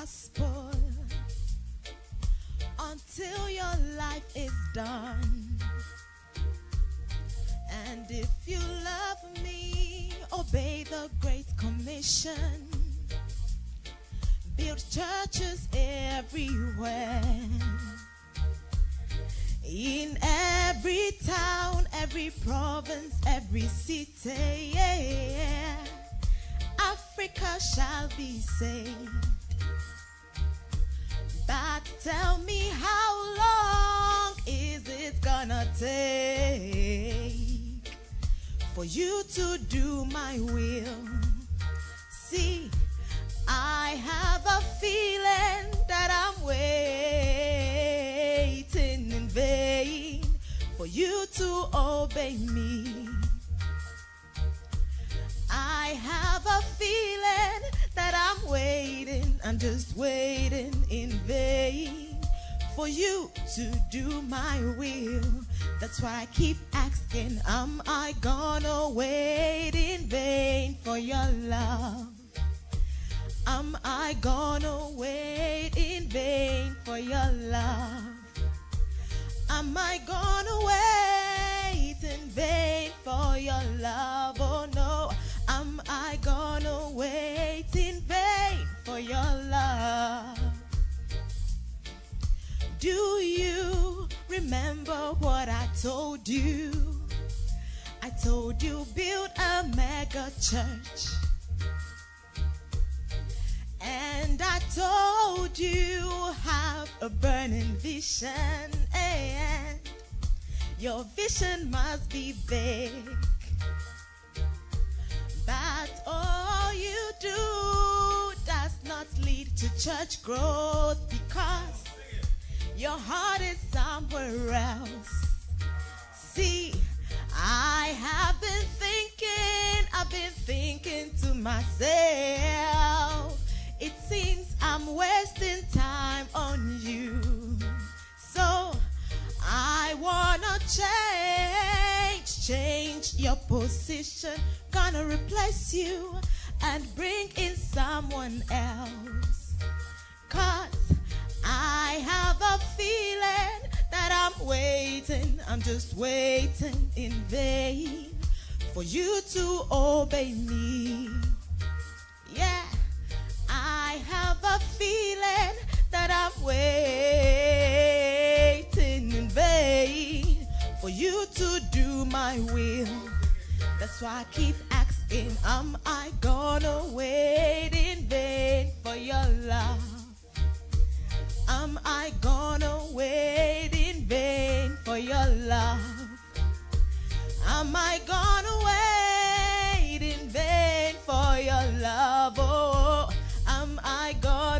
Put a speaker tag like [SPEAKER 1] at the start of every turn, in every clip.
[SPEAKER 1] Gospel until your life is done. And if you love me, obey the Great Commission. Build churches everywhere. In every town, every province, every city, yeah, Africa shall be saved. Tell me how long is it gonna take for you to do my will? See, I have a feeling that I'm waiting in vain for you to obey me. I have a feeling that I'm waiting, I'm just waiting in vain for you to do my will. That's why I keep asking, am I gonna wait in vain for your love? Am I gonna wait in vain for your love? Am I gonna wait in vain for your love? Oh no, am I gonna wait your love? Do you remember what I told you? I told you build a mega church. And I told you have a burning vision and your vision must be big. But all you do to church growth because your heart is somewhere else. See, I have been thinking, I've been thinking to myself. It seems I'm wasting time on you. So I wanna change, change your position. Gonna replace you and bring in someone else. Cause I have a feeling that I'm waiting, I'm just waiting in vain for you to obey me. Yeah, I have a feeling that I'm waiting in vain for you to do my will. That's why I keep asking, am I gonna wait in vain for your love? Am I gonna wait in vain for your love? Am I gonna wait in vain for your love? Oh, am I gonna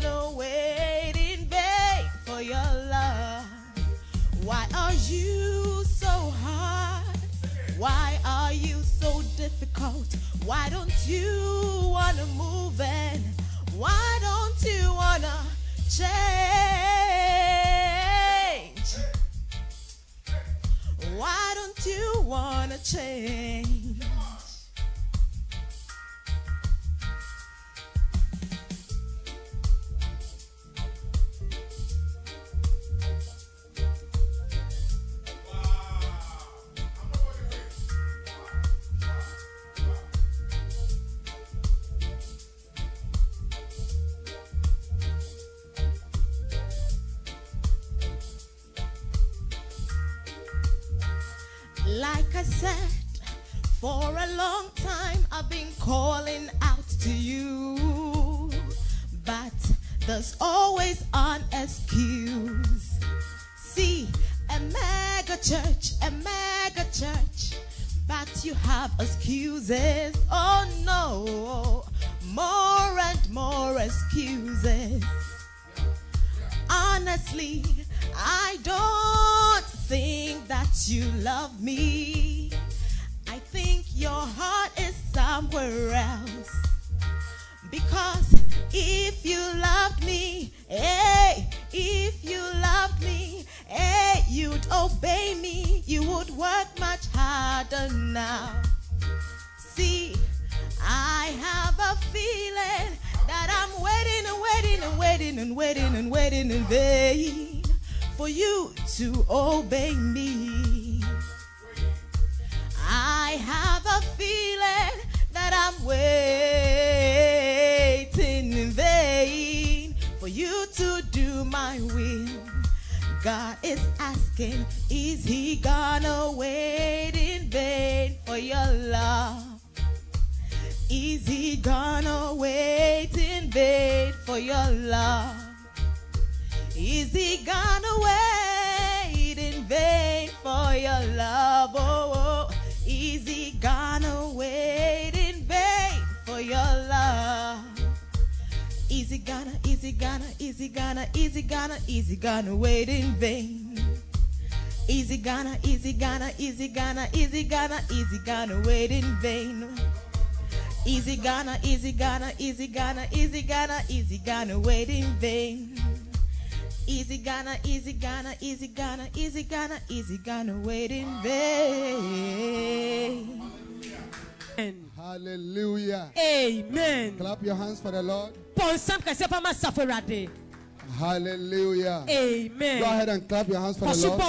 [SPEAKER 1] obey me. You would work much harder now. See, I have a feeling that I'm waiting and waiting and waiting and waiting and waiting in vain for you to obey me. I have a feeling that I'm waiting in vain for you to do my will. God is asking, is he gonna wait in vain for your love? Is he gonna wait in vain for your love? Is he gonna wait in vain for your love? Oh, oh gonna, he gonna, he gonna, he gonna, he gonna wait in vain? He gonna, he gonna, he gonna, he gonna, he gonna wait in vain? He gonna, he gonna, he gonna, he gonna, he gonna wait in vain? He gonna, he gonna, he gonna, he gonna, he gonna wait in vain?
[SPEAKER 2] Hallelujah.
[SPEAKER 3] Amen.
[SPEAKER 2] Clap your hands for the Lord.
[SPEAKER 3] Ponsam kɛseɛ pa ma safo Awurade.
[SPEAKER 2] Hallelujah.
[SPEAKER 3] Amen.
[SPEAKER 2] Go ahead and clap your hands for the Lord.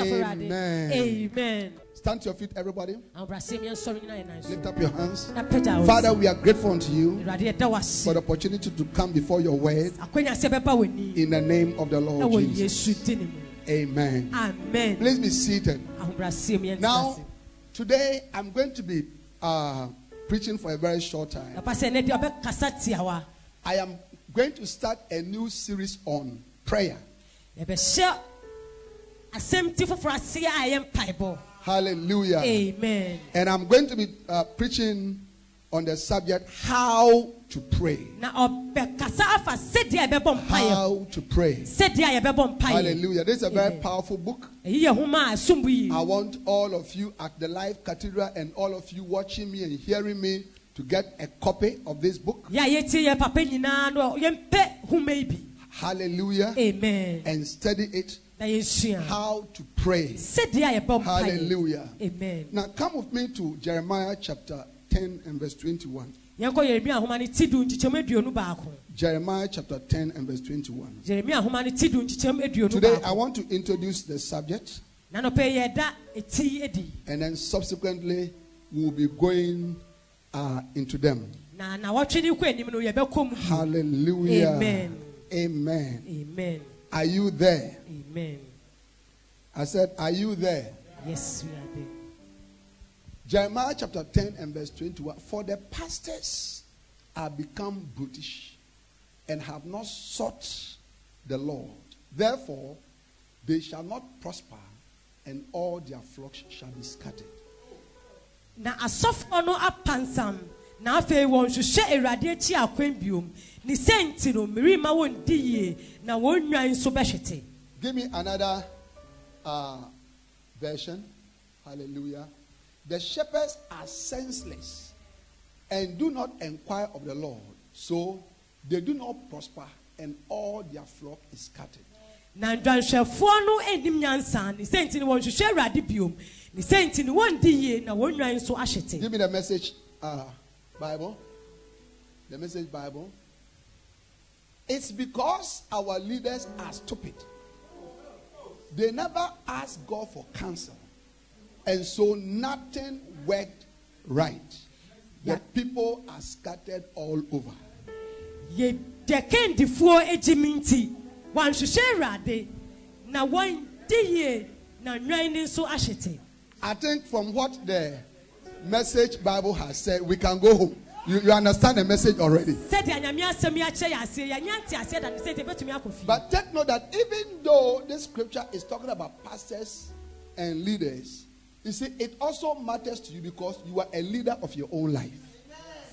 [SPEAKER 2] Amen.
[SPEAKER 3] Amen.
[SPEAKER 2] Stand to your feet, everybody.
[SPEAKER 3] Ahobrɛaseɛ mi nsɔre nyina yɛ nan so.
[SPEAKER 2] Lift up your hands.
[SPEAKER 3] Na pagya wo
[SPEAKER 2] Father, we are grateful unto you
[SPEAKER 3] Awurade yɛda wo
[SPEAKER 2] for the opportunity to come before your word
[SPEAKER 3] Akwanya sɛ bɛba w'ani.
[SPEAKER 2] in the name of the Lord Jesus.
[SPEAKER 3] Yesu din mu.
[SPEAKER 2] Amen.
[SPEAKER 3] Amen.
[SPEAKER 2] Please be seated.
[SPEAKER 3] Ahobrɛaseɛ mi yɛntena
[SPEAKER 2] Now. Today I'm going to be uh, preaching for a very short time.
[SPEAKER 3] Papa sɛ ɛnɛ deɛ ɔbɛkasa tia wa.
[SPEAKER 2] I am going to start a new series on prayer.
[SPEAKER 3] Yɛbɛhyɛ asɛm ti foforɔ ase a ɛyɛ mpaebɔ.
[SPEAKER 2] Hallelujah.
[SPEAKER 3] Amen.
[SPEAKER 2] And I'm going to be uh, preaching on the subject how to pray.
[SPEAKER 3] Na ɔbɛkasa afa sɛdeɛ yɛbɛbɔ mpaeɛ.
[SPEAKER 2] How to pray.
[SPEAKER 3] Sɛdeɛ yɛbɛbɔ mpaeɛ.
[SPEAKER 2] Hallelujah. This is a very powerful book.
[SPEAKER 3] Èyí yẹ homa a ẹ̀sùn bu yìí.
[SPEAKER 2] I want all of you at the live cathedral and all of you watching me and hearing me to get a copy of this book.
[SPEAKER 3] Yà yẹ ti yẹ papa nyinaa no yẹn mpẹ homa yi bi.
[SPEAKER 2] Hallelujah.
[SPEAKER 3] Amen.
[SPEAKER 2] And study it
[SPEAKER 3] Na yẹn sua.
[SPEAKER 2] how to pray.
[SPEAKER 3] Sẹ́díẹ̀ a yẹ bọ̀ mpa yẹ.
[SPEAKER 2] Hallelujah.
[SPEAKER 3] Amen.
[SPEAKER 2] Now come with me to Jeremiah chapter 10 and verse 21.
[SPEAKER 3] Yẹn kọ Yeremia ahoma ni ti du nkyekyɛmu aduonu baako.
[SPEAKER 2] Jeremiah chapter 10 and verse 21.
[SPEAKER 3] Yeremia ahoma ni ti du nkyekyɛmu aduonu
[SPEAKER 2] Today I want to introduce the subject
[SPEAKER 3] Nanɔpɛ yɛ da eti edi.
[SPEAKER 2] and then subsequently we'll be going uh, into them.
[SPEAKER 3] Na na wɔtwe ne kɔ anim no yɛ bɛ.
[SPEAKER 2] Hallelujah.
[SPEAKER 3] Amen.
[SPEAKER 2] Amen.
[SPEAKER 3] Amen.
[SPEAKER 2] Are you there?
[SPEAKER 3] Amen.
[SPEAKER 2] I said, Are you there?
[SPEAKER 3] Yes, we are there.
[SPEAKER 2] Jeremiah chapter 10 and verse 21. For the pastors are become brutish and have not sought the Lord. Therefore, they shall not prosper, and all their flocks shall be scattered.
[SPEAKER 3] na asɔfoɔ no apansam na afei wɔn hwehwɛ awurade akyi akwan biom ne sɛ nti no mmerima wɔn di yie na wɔn nwan nso bɛhwete
[SPEAKER 2] Give me another uh, version. Hallelujah. The shepherds are senseless and do not inquire of the Lord. So they do not prosper, and all their flock is scattered.
[SPEAKER 3] na ndwanhwɛfoɔ no anim nyansa ne sɛ nti no wɔn hwehwɛ awurade biom ne sɛ nti no wɔn di yie na wɔn nwan nso ahwete
[SPEAKER 2] Give me the message uh, Bible. The message Bible. It's because our leaders are stupid. They never ask God for counsel. And so nothing worked right. The people are scattered all over.
[SPEAKER 3] yɛ deɛ kendifoɔ agyi mi nti wɔnhwehwɛ awurade na wɔn di yie na nnwan no nso ahyete
[SPEAKER 2] I think from what the message Bible has said, we can go home. You, you understand the message already.
[SPEAKER 3] sɛdeɛ nyame asɛm yi akyerɛ yɛ aseɛ yɛnyɛ nte aseɛ da ne sɛ nti yɛbɛtumi akɔ fie
[SPEAKER 2] But take note that even though this scripture is talking about pastors and leaders, you see, it also matters to you because you are a leader of your own life.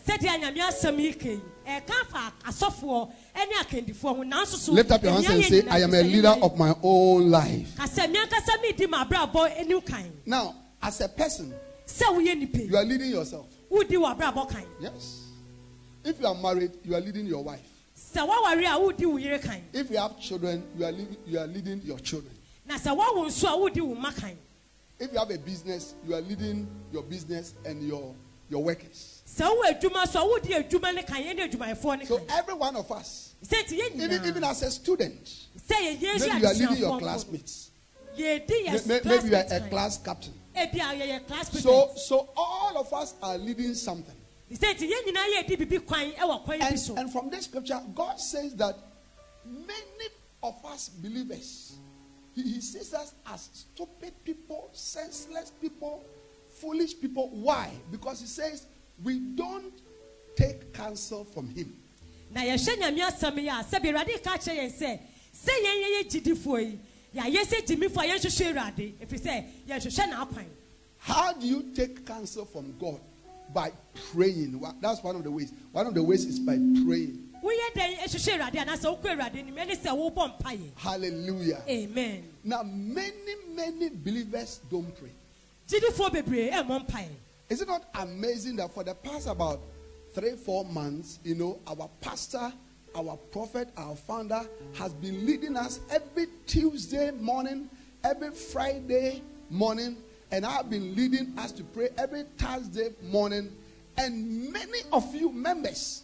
[SPEAKER 3] sɛdeɛ nyame asɛm yi ka yi ɛka fa asɔfoɔ ne akandifoɔ ho nanso so
[SPEAKER 2] Lift up your hands and say, I am a leader of my own life.
[SPEAKER 3] ka sɛ meankasa medi m'abrabɔ anim kan
[SPEAKER 2] Now, as a person,
[SPEAKER 3] sɛ woyɛ nipa
[SPEAKER 2] you are leading yourself. Yes. If you are married, you are leading your wife.
[SPEAKER 3] sɛ woaware a wodi wo yere kan
[SPEAKER 2] If you have children, you are, leading, you are leading your children. If you have a business, you are leading your business and your, your workers.
[SPEAKER 3] sɛ wowɔ adwuma so a wodi adwuma ne kan yɛne adwumayɛfoɔ ne
[SPEAKER 2] So
[SPEAKER 3] kan
[SPEAKER 2] every one of us,
[SPEAKER 3] sɛ nti yɛn
[SPEAKER 2] even, even as a student, maybe you are leading your classmates.
[SPEAKER 3] yɛdi
[SPEAKER 2] May-
[SPEAKER 3] yɛ
[SPEAKER 2] may- Maybe you are a class captain.
[SPEAKER 3] ebi a yɛyɛ class
[SPEAKER 2] So, so all of us are leading something.
[SPEAKER 3] sɛ nti yɛn nyinaa yɛdi bibi kwan ɛwɔ kwan bi
[SPEAKER 2] And, and from this scripture, God says that many of us believers, he, he sees us as stupid people, senseless people, foolish people. Why? Because He says we don't take counsel from Him.
[SPEAKER 3] na yɛhwɛ nyame asɛm yi a sɛbi awurade ka kyerɛ yɛn sɛ sɛ yɛn yɛyɛ gyidifoɔ yi yɛayɛ sɛ gyimifoɔ a yɛnhwehwɛ awurade ɛfiri sɛ yɛhwehwɛ n'akwan
[SPEAKER 2] How do you take counsel from God? By praying. That's one of the ways. One of the ways is by praying.
[SPEAKER 3] Woyɛ dɛn hwehwɛ awurade anaasɛ wokɔ awurade anim ɛne sɛ wobɔ mpayɛ
[SPEAKER 2] Hallelujah.
[SPEAKER 3] amen
[SPEAKER 2] Now, many, many believers don't pray.
[SPEAKER 3] gyidifoɔ bebree ɛmmɔ mpayɛ
[SPEAKER 2] Is it not amazing that for the past about three, four months, you know, our pastor, our prophet, our founder has been leading us every Tuesday morning, every Friday morning, and I've been leading us to pray every Thursday morning. And many of you members,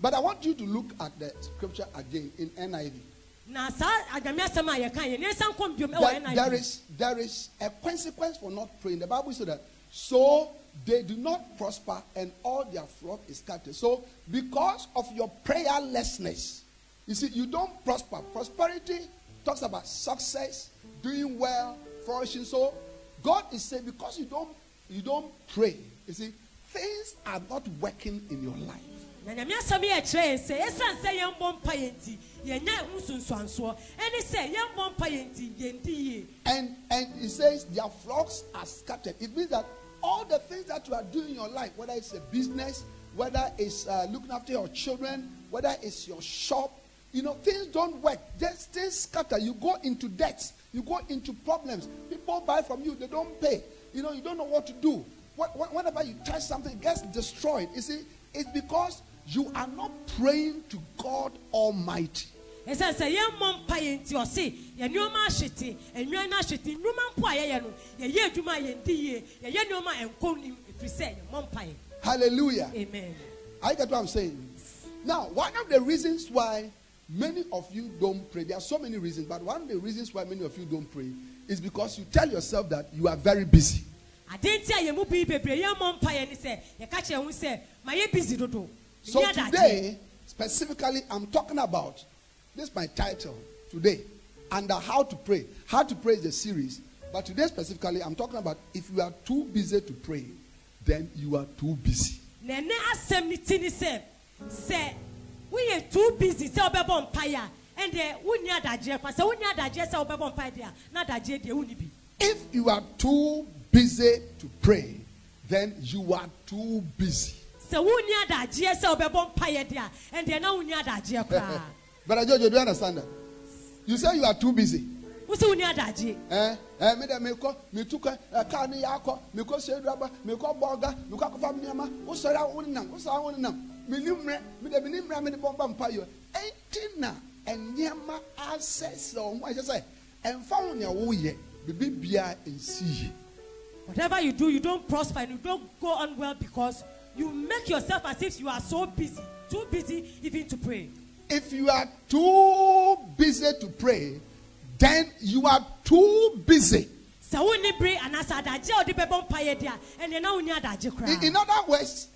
[SPEAKER 2] But I want you to look at the scripture again in NIV.
[SPEAKER 3] na saa anyame asɛm a yɛka yɛ ne nsa nkɔm biom ɛwɔ
[SPEAKER 2] There, there is there is a consequence for not praying. The Bible said that so they do not prosper and all their flock is scattered. So because of your prayerlessness, you see, you don't prosper. Prosperity talks about success, doing well, flourishing. So God is saying because you don't you don't pray, you see, things are not working in your life.
[SPEAKER 3] Na asɛm yɛ kyerɛ yɛn sɛ ɛsiane sɛ yɛmbɔ mpa yɛn nti yɛnya ho nsunsuansoɔ ɛne sɛ yɛmbɔ mpa yɛn nti yɛndi yie
[SPEAKER 2] And and it says their flocks are scattered. It means that all the things that you are doing in your life, whether it's a business, whether it's uh, looking after your children, whether it's your shop, you know, things don't work. Just things scatter. You go into debt. You go into problems. People buy from you, they don't pay. You know, you don't know what to do. What, what, whenever you touch something, it gets destroyed. You see, it's because you are not praying to God Almighty.
[SPEAKER 3] ɛsiane sɛ yɛmmɔ mpa yɛn nti ɔse yɛn nneɔma ahyete nnwan no ahyete nnwuma mpo a yɛyɛ no yɛyɛ adwuma a yɛndi yie yɛyɛ nneɔma a ɛnkɔ nim ɛfiri sɛ yɛmmɔ mpa yɛn
[SPEAKER 2] Hallelujah.
[SPEAKER 3] amen
[SPEAKER 2] I get what I'm saying. Now, one of the reasons why many of you don't pray, there are so many reasons, but one of the reasons why many of you don't pray is because you tell yourself that you are very busy.
[SPEAKER 3] adeɛ nti a yɛn mu bi bebree yɛmmɔ mpa yɛn ne sɛ yɛka kyerɛ ho sɛ ma yɛ busy dodo
[SPEAKER 2] So today, specifically, I'm talking about this is my title today under uh, how to pray. How to pray is the series, but today specifically, I'm talking about if you are too busy to pray, then you are too busy.
[SPEAKER 3] na ɛne asɛm ne ti ne sɛ sɛ woyɛ too busy sɛ wobɛbɔ mpaeɛ a ɛndeɛ uh, wonni adagyeɛ kwa sɛ wonni adagyeɛ sɛ wobɛbɔ mpaeɛ deɛ a na adagyeɛ deɛ wonni bi
[SPEAKER 2] If you are too busy to pray, then you are too busy.
[SPEAKER 3] Sɛ wonni adagyeɛ sɛ wobɛbɔ mpaeɛ deɛ a ɛndeɛ na wonni adagyeɛ koraa
[SPEAKER 2] Brother Jojo, do you understand that? You say you are too busy.
[SPEAKER 3] wo sɛ wonni adagyeɛ
[SPEAKER 2] Eh, eh, me de me kɔ, me tu kɔ, car ne yɛ akɔ, me kɔ Seduaba, me kɔ Bɔga, me kɔ akɔfa me nneɛma, wo sɔre a wo nenam, wo sɔre a wo. Me ni mmerɛ, me de me ni mmerɛ me de bɔ mpa mpa yɛ. Enti na nneɛma asɛsɛ wɔn ho ahyɛ sɛ ɛnfa ho nea woyɛ bibi bia nsi yie
[SPEAKER 3] Whatever you do, you don't prosper and you don't go on well because you make yourself as if you are so busy, too busy even to pray.
[SPEAKER 2] if you are too busy to pray then you are too busy.
[SPEAKER 3] Sɛ wonni bere anaasɛ adagye a wode bɛbɔ mpayɛ di a ɛneɛ na wonni adagye
[SPEAKER 2] in, in other words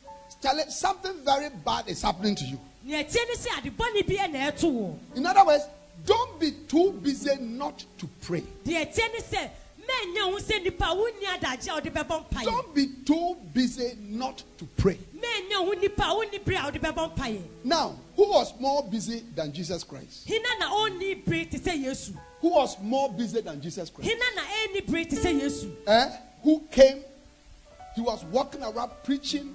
[SPEAKER 2] something very bad is happening to you.
[SPEAKER 3] Nea ɛtie ne sɛ ade bɔne bi ɛna ɛto wɔ
[SPEAKER 2] in other words don't be too busy not to pray
[SPEAKER 3] deɛ ɛtie ne sɛ mɛnyɛ ho sɛ nnipa a wonni adagye a wode bɛbɔ mpayɛ
[SPEAKER 2] don't be too busy not to pray.
[SPEAKER 3] Mɛnyɛ ho nnipa a wonni bere a wode bɛbɔ mpayɛ
[SPEAKER 2] now who was more busy than jesus christ?
[SPEAKER 3] Hena na ɔnni bere te sɛ yesu
[SPEAKER 2] who was more busy than jesus christ?
[SPEAKER 3] Hena na ɛnni bere te sɛ yesu
[SPEAKER 2] eh, who came, he was walking around preaching,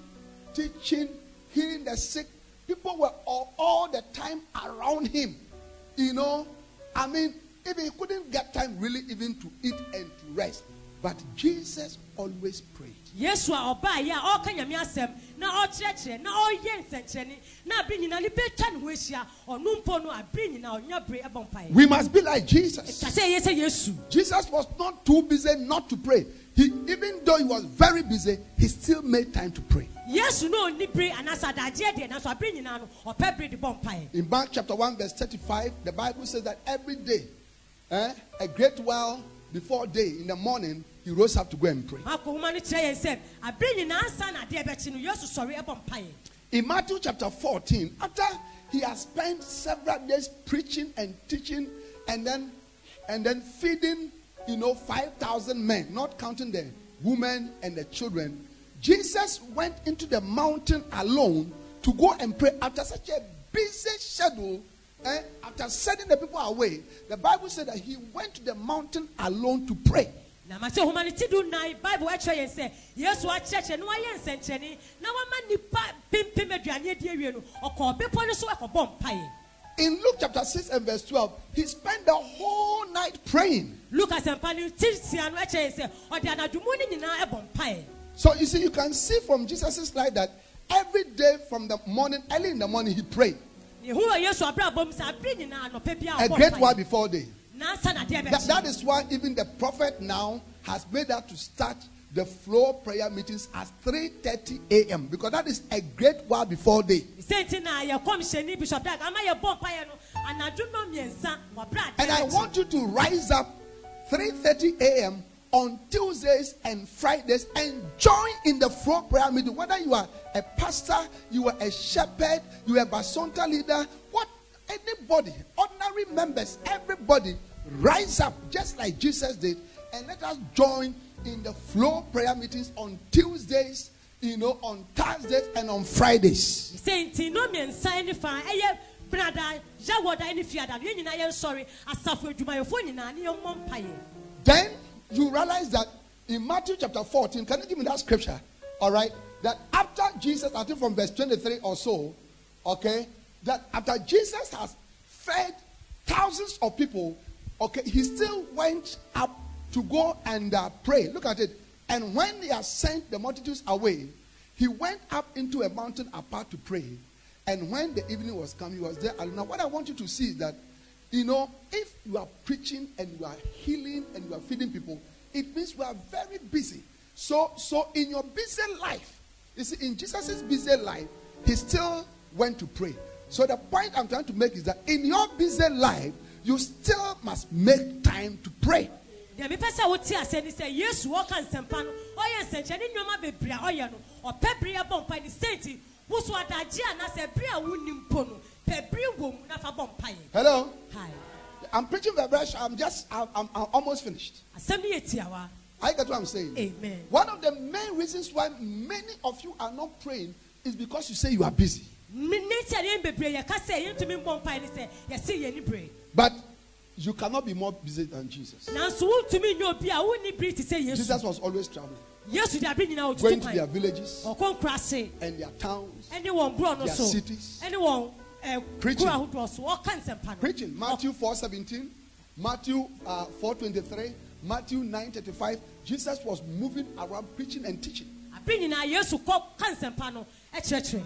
[SPEAKER 2] teaching, healing the sick. People were all, all the time around him. You know, I mean, even he couldn't get time really even to eat and to rest. But Jesus always prayed.
[SPEAKER 3] yesu a ɔbaeɛ a ɔreka nyame asɛm na ɔkyerɛkyerɛ na ɔyɛ nsɛnkyerɛnne na abere nyinaa ne bɛtwa ne ho ahyia ɔno mpo no abere nyinaa ɔnya bere ɛbɔ mpaeɛ
[SPEAKER 2] We must be like Jesus.
[SPEAKER 3] ɛtwa sɛ sɛ yesu
[SPEAKER 2] Jesus was not too busy not to pray. He, even though he was very busy, he still made time to pray.
[SPEAKER 3] yesu na ɔnni bere anaasɛ adagyeɛ deɛ nanso abere nyinaa no ɔpɛ bere de bɔ mpaeɛ
[SPEAKER 2] In Mark chapter 1, verse 35, the Bible says that every day, eh, a great while before day in the morning, he rose up to go and pray.
[SPEAKER 3] akɔ homa no kyerɛ yɛn sɛ abere nyinaa nsa na adeɛ bɛkye no yesu sɔre ɛbɔ mpaeɛ
[SPEAKER 2] In Matthew chapter 14, after he has spent several days preaching and teaching and then and then feeding, you know, 5,000 men, not counting the women and the children, Jesus went into the mountain alone to go and pray after such a busy schedule. Eh, after sending the people away, the Bible said that he went to the mountain alone to pray.
[SPEAKER 3] na ma sɛ homa no ti do nan bible akyerɛ yɛn sɛ yesu akyerɛkyerɛ na wayɛ nsɛnkyerɛnne na wama nnipa pempem aduane adi awie no ɔkɔɔ bepɔ no so ɛkɔbɔ mpaeɛ
[SPEAKER 2] In Luke chapter 6 and verse 12, he spent the whole night praying.
[SPEAKER 3] lukas mpa no ti sia no ɛkyerɛ yɛn sɛ ɔde anadwo no nyinaa ɛbɔ mpaeɛ
[SPEAKER 2] So you see, you can see from Jesus' life that every day from the morning, early in the morning, he prayed.
[SPEAKER 3] Yehu wɔ yesu abrabɔ mu sɛ abere nyinaa
[SPEAKER 2] A great while before day.
[SPEAKER 3] nansa na adeɛ
[SPEAKER 2] That, that is why even the prophet now has made that to start the flow prayer meetings at 3:30 a.m. because that is a great while before day.
[SPEAKER 3] sɛnti na yɛ kɔmhyɛni bishop dag ama yɛbɔ mpaeɛ no anadwo no mmiɛnsa wɔbrɛ
[SPEAKER 2] And I want you to rise up 3:30 a.m. on Tuesdays and Fridays and join in the flow prayer meeting. Whether you are a pastor, you are a shepherd, you are a basonta leader, what anybody, ordinary members, everybody, rise up just like Jesus did, and let us join in the flow prayer meetings on Tuesdays, you know, on Thursdays and on Fridays.
[SPEAKER 3] sɛnti no mmiɛnsa ne fa ɛyɛ brada yawɔda ne fiada no yɛn nyinaa yɛnsɔre asafo adwumayɛfoɔ nyinaa ne yɛmmɔ mpaeɛ
[SPEAKER 2] Then you realize that in Matthew chapter 14, can you give me that scripture? All right. That after Jesus, I think from verse 23 or so, okay, that after Jesus has fed thousands of people, okay, he still went up to go and uh, pray. Look at it. And when he has sent the multitudes away, he went up into a mountain apart to pray. And when the evening was come, he was there alone. Now, what I want you to see is that you know, if you are preaching and you are healing and you are feeding people, it means you are very busy. So, so in your busy life, you see, in Jesus' busy life, he still went to pray. So the point I'm trying to make is that in your busy life, you still must make time to pray.
[SPEAKER 3] Deɛ mepɛ sɛ wote asɛ ne sɛ yesu ɔka nsɛmpa no ɔyɛ nsɛnkyerɛ ne nnwoma bebree a ɔyɛ no ɔpɛ bere yɛbɔ mpaeɛ ne sɛnti woso adagye anaasɛ bere a wonni mpo no pɛ bere wɔ mu na fa bɔ mpaeɛ
[SPEAKER 2] Hello?
[SPEAKER 3] Hi.
[SPEAKER 2] I'm preaching the fresh. I'm just, I'm, I'm, I'm almost finished.
[SPEAKER 3] asɛm no yɛ tiawa
[SPEAKER 2] I get what I'm saying.
[SPEAKER 3] amen
[SPEAKER 2] One of the main reasons why many of you are not praying is because you say you are busy.
[SPEAKER 3] ne kyɛ ne yɛn bebree yɛka sɛ yɛntumi mbɔ mpaeɛ ne sɛ yɛse yɛni bere
[SPEAKER 2] But you cannot be more busy than Jesus.
[SPEAKER 3] nanso wontumi nyɛ obi a wonni bere te sɛ yesu
[SPEAKER 2] Jesus was always traveling,
[SPEAKER 3] yesu de abere nyinaa
[SPEAKER 2] going to their villages and their towns,
[SPEAKER 3] ɛne wɔn borɔ no
[SPEAKER 2] their cities,
[SPEAKER 3] ɛɛ
[SPEAKER 2] Preaching.
[SPEAKER 3] kuro ahodoɔ so ɔka nsɛmpa no
[SPEAKER 2] preaching. Matthew 4:17, Matthew uh, 4:23, Matthew 9:35. Jesus was moving around preaching and teaching.
[SPEAKER 3] abere nyinaa yesu kɔ ka nsɛmpa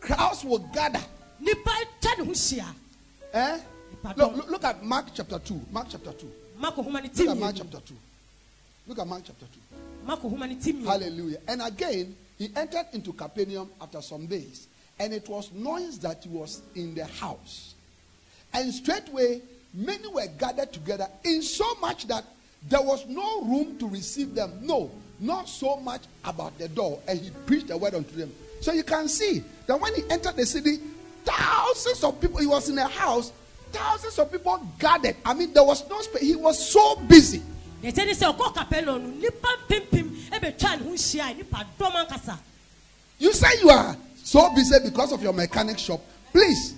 [SPEAKER 2] Crowds will gather.
[SPEAKER 3] nipa twa ne ho hyia
[SPEAKER 2] Eh? Look, look, look at Mark chapter 2. Mark chapter 2.
[SPEAKER 3] mako homa ne
[SPEAKER 2] Look at Mark chapter 2. Look at Mark chapter 2.
[SPEAKER 3] mako homa ne ti mmienu
[SPEAKER 2] Hallelujah. And again, he entered into Capernaum after some days, and it was noise that he was in the house. And straightway, many were gathered together, in so much that there was no room to receive them. No, not so much about the door. And he preached the word unto them. So you can see that when he entered the city, thousands of people, he was in a house, thousands of people gathered. I mean, there was no space. He was so busy.
[SPEAKER 3] yɛkyɛ ne sɛ ɔkɔ kapɛlɔ no nipa pimpim ɛbɛtwa ne ho hyia nipa dɔm ankasa
[SPEAKER 2] You say you are so busy because of your mechanic shop. Please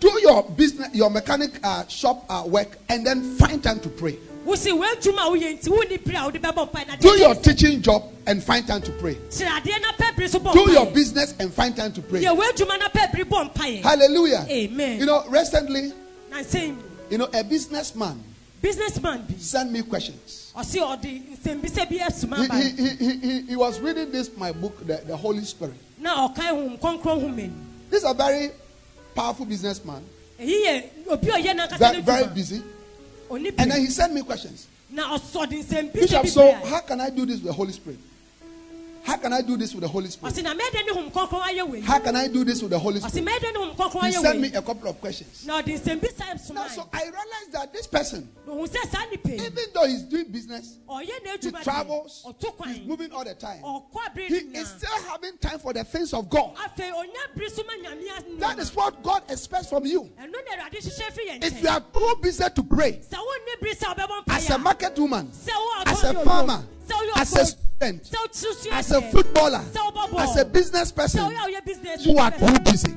[SPEAKER 2] do your business, your mechanic uh, shop uh, work, and then find time to pray.
[SPEAKER 3] wosi w'adwuma a woyɛ nti wonni pere a wode bɛbɔ mpa na
[SPEAKER 2] Do your teaching job and find time to pray.
[SPEAKER 3] kyerɛ adeɛ na so bɔ
[SPEAKER 2] Do your business and find time to pray.
[SPEAKER 3] yɛ w'adwuma na pɛ bere bɔ
[SPEAKER 2] Hallelujah.
[SPEAKER 3] Amen.
[SPEAKER 2] You know, recently, you know, a businessman
[SPEAKER 3] businessman bi
[SPEAKER 2] sent me questions.
[SPEAKER 3] ɔsi ɔde nsɛmbisa bi asoma
[SPEAKER 2] He,
[SPEAKER 3] aba
[SPEAKER 2] he, he, he, he, he was reading this, my book, the, the Holy Spirit.
[SPEAKER 3] na ɔkae hom kɔnkrɔn homa mu
[SPEAKER 2] This is a very powerful businessman,
[SPEAKER 3] eyi yɛ obi a ɔyɛ n'ankasa
[SPEAKER 2] very,
[SPEAKER 3] ne
[SPEAKER 2] very busy.
[SPEAKER 3] oni
[SPEAKER 2] And then he sent me questions.
[SPEAKER 3] na ɔsɔde nsɛmbisa
[SPEAKER 2] Bishop,
[SPEAKER 3] bi
[SPEAKER 2] so how can I do this with the Holy Spirit? How can I do this with the Holy Spirit?
[SPEAKER 3] ɔsi na mɛɛdɛ ne hom kɔnkrɔn ayɛ wei
[SPEAKER 2] How can I do this with the Holy Spirit? He sent me a couple of questions.
[SPEAKER 3] na ɔde nsɛmbisa
[SPEAKER 2] Now, so I realized that this person,
[SPEAKER 3] ohun sɛ saa nipa yi
[SPEAKER 2] even though he's doing business, he travels, he's moving all the time. He is still having time for the things of God.
[SPEAKER 3] afei onya biri so ma nyame as-
[SPEAKER 2] That is what God expects from you.
[SPEAKER 3] ɛno na awurade hyehyɛ fi yɛn
[SPEAKER 2] If you are too busy to pray,
[SPEAKER 3] sɛ wonni biri sɛ wobɛbɔ
[SPEAKER 2] as a market woman, as a farmer, as a student, as a footballer, as a business person,
[SPEAKER 3] woyɛ a woyɛ business
[SPEAKER 2] you are too busy.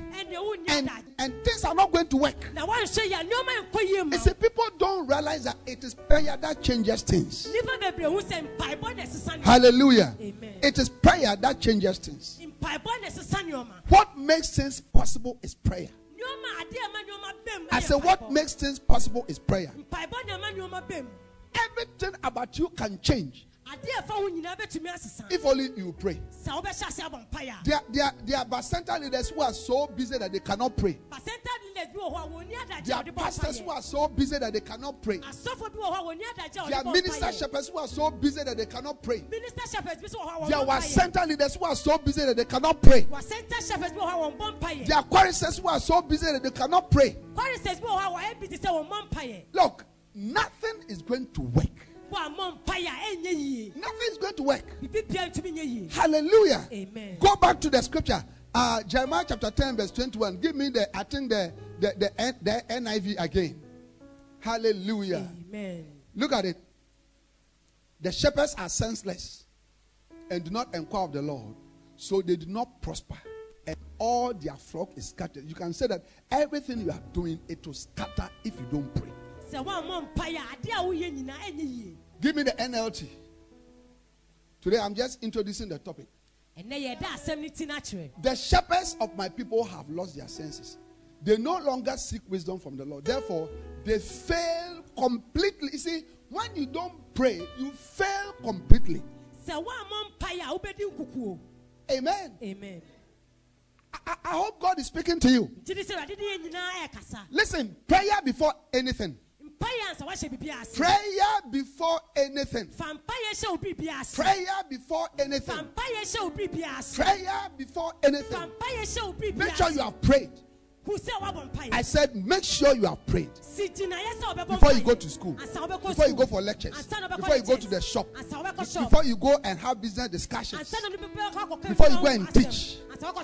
[SPEAKER 2] And, and things are not going to work.
[SPEAKER 3] na woanhwɛ yɛ nneɔma nkɔ yie mu
[SPEAKER 2] You see, people don't realize that it is prayer that changes things.
[SPEAKER 3] nnipa bebree hu sɛ mpaebɔ na ɛsesa nneɔma
[SPEAKER 2] Hallelujah.
[SPEAKER 3] Amen.
[SPEAKER 2] It is prayer that changes things.
[SPEAKER 3] mpaebɔ na ɛsesa nneɔma
[SPEAKER 2] What makes things possible is prayer.
[SPEAKER 3] nneɔma adeɛ a ma nneɔma bɛm
[SPEAKER 2] I say, what makes things possible is prayer.
[SPEAKER 3] mpaebɔ na ɛma nneɔma bɛm
[SPEAKER 2] Everything about you can change
[SPEAKER 3] adeɛ a ɛfa ho nyinaa bɛtumi asesa
[SPEAKER 2] if only you pray.
[SPEAKER 3] sɛ wobɛhyɛ ase abɔ mpaeɛ
[SPEAKER 2] There, there, there are bacenta leaders who are so busy that they cannot pray.
[SPEAKER 3] pasenta leaders bi wɔ hɔ a wɔnni adagye
[SPEAKER 2] There are pastors who are so busy that they cannot pray.
[SPEAKER 3] asɔfo bi wɔ hɔ a wɔnni adagye a
[SPEAKER 2] There are minister shepherds who are so busy that they cannot pray.
[SPEAKER 3] minister shepherds bi so wɔ hɔ a
[SPEAKER 2] There
[SPEAKER 3] wɔn
[SPEAKER 2] were
[SPEAKER 3] bɔ mpaeɛ
[SPEAKER 2] center leaders who are so busy that they cannot pray.
[SPEAKER 3] wɔ center shepherds bi wɔ hɔ a wɔn bɔ mpaeɛ
[SPEAKER 2] There are choristers who are so busy that they cannot pray.
[SPEAKER 3] choristers bi wɔ hɔ a wɔyɛ busy sɛ wɔn bɔ mpaeɛ
[SPEAKER 2] Look, nothing is going to work.
[SPEAKER 3] Bɔ a mɔ mpaeɛ a ɛnyɛ yie
[SPEAKER 2] Nothing is going to work.
[SPEAKER 3] bibi bia ntumi nyɛ yie
[SPEAKER 2] Hallelujah.
[SPEAKER 3] amen
[SPEAKER 2] Go back to the scripture. Uh, Jeremiah chapter 10, verse 21. Give me the, I think the, the, the, the NIV again. Hallelujah.
[SPEAKER 3] amen
[SPEAKER 2] Look at it. The shepherds are senseless and do not inquire of the Lord, so they do not prosper, and all their flock is scattered. You can say that everything you are doing, it will scatter if you don't pray.
[SPEAKER 3] Sɛ wɔn mɔ mpaeɛ a adeɛ a woyɛ nyinaa ɛnyɛ yie
[SPEAKER 2] Give me the NLT. Today I'm just introducing the topic.
[SPEAKER 3] ɛnɛ yɛ da asɛm ne ti n'akyerɛ
[SPEAKER 2] The shepherds of my people have lost their senses. They no longer seek wisdom from the Lord. Therefore, they fail completely. You see, when you don't pray, you fail completely.
[SPEAKER 3] sɛ wɔn mɔ mpaeɛ a wobɛdi
[SPEAKER 2] Amen.
[SPEAKER 3] amen
[SPEAKER 2] I, I- hope God is speaking to you.
[SPEAKER 3] nti de sɛ awurade de yɛ nyinaa ɛkasa
[SPEAKER 2] Listen, prayer before anything.
[SPEAKER 3] Mpaeɛ ansa wahyɛ biribi ase
[SPEAKER 2] Prayer before anything.
[SPEAKER 3] fa mpaeɛ hyɛ wo biribi ase
[SPEAKER 2] Prayer before anything.
[SPEAKER 3] mpaeɛ hyɛ wo biribi ase
[SPEAKER 2] Prayer before anything.
[SPEAKER 3] mpaeɛ hyɛ wo biribi
[SPEAKER 2] Make sure you have prayed.
[SPEAKER 3] Hu sɛ wabɔ mpaeɛ
[SPEAKER 2] I said, make sure you have prayed.
[SPEAKER 3] si gyinaeɛ sɛ wobɛbɔ
[SPEAKER 2] Before you go to school, before you go for lectures,
[SPEAKER 3] Ansa na wobɛkɔ
[SPEAKER 2] before you go to the shop,
[SPEAKER 3] Ansa wobɛkɔ shop.
[SPEAKER 2] before you go and have business discussions,
[SPEAKER 3] Ansa na wode bɛbɛ akɔ akɔka
[SPEAKER 2] Before you go and teach.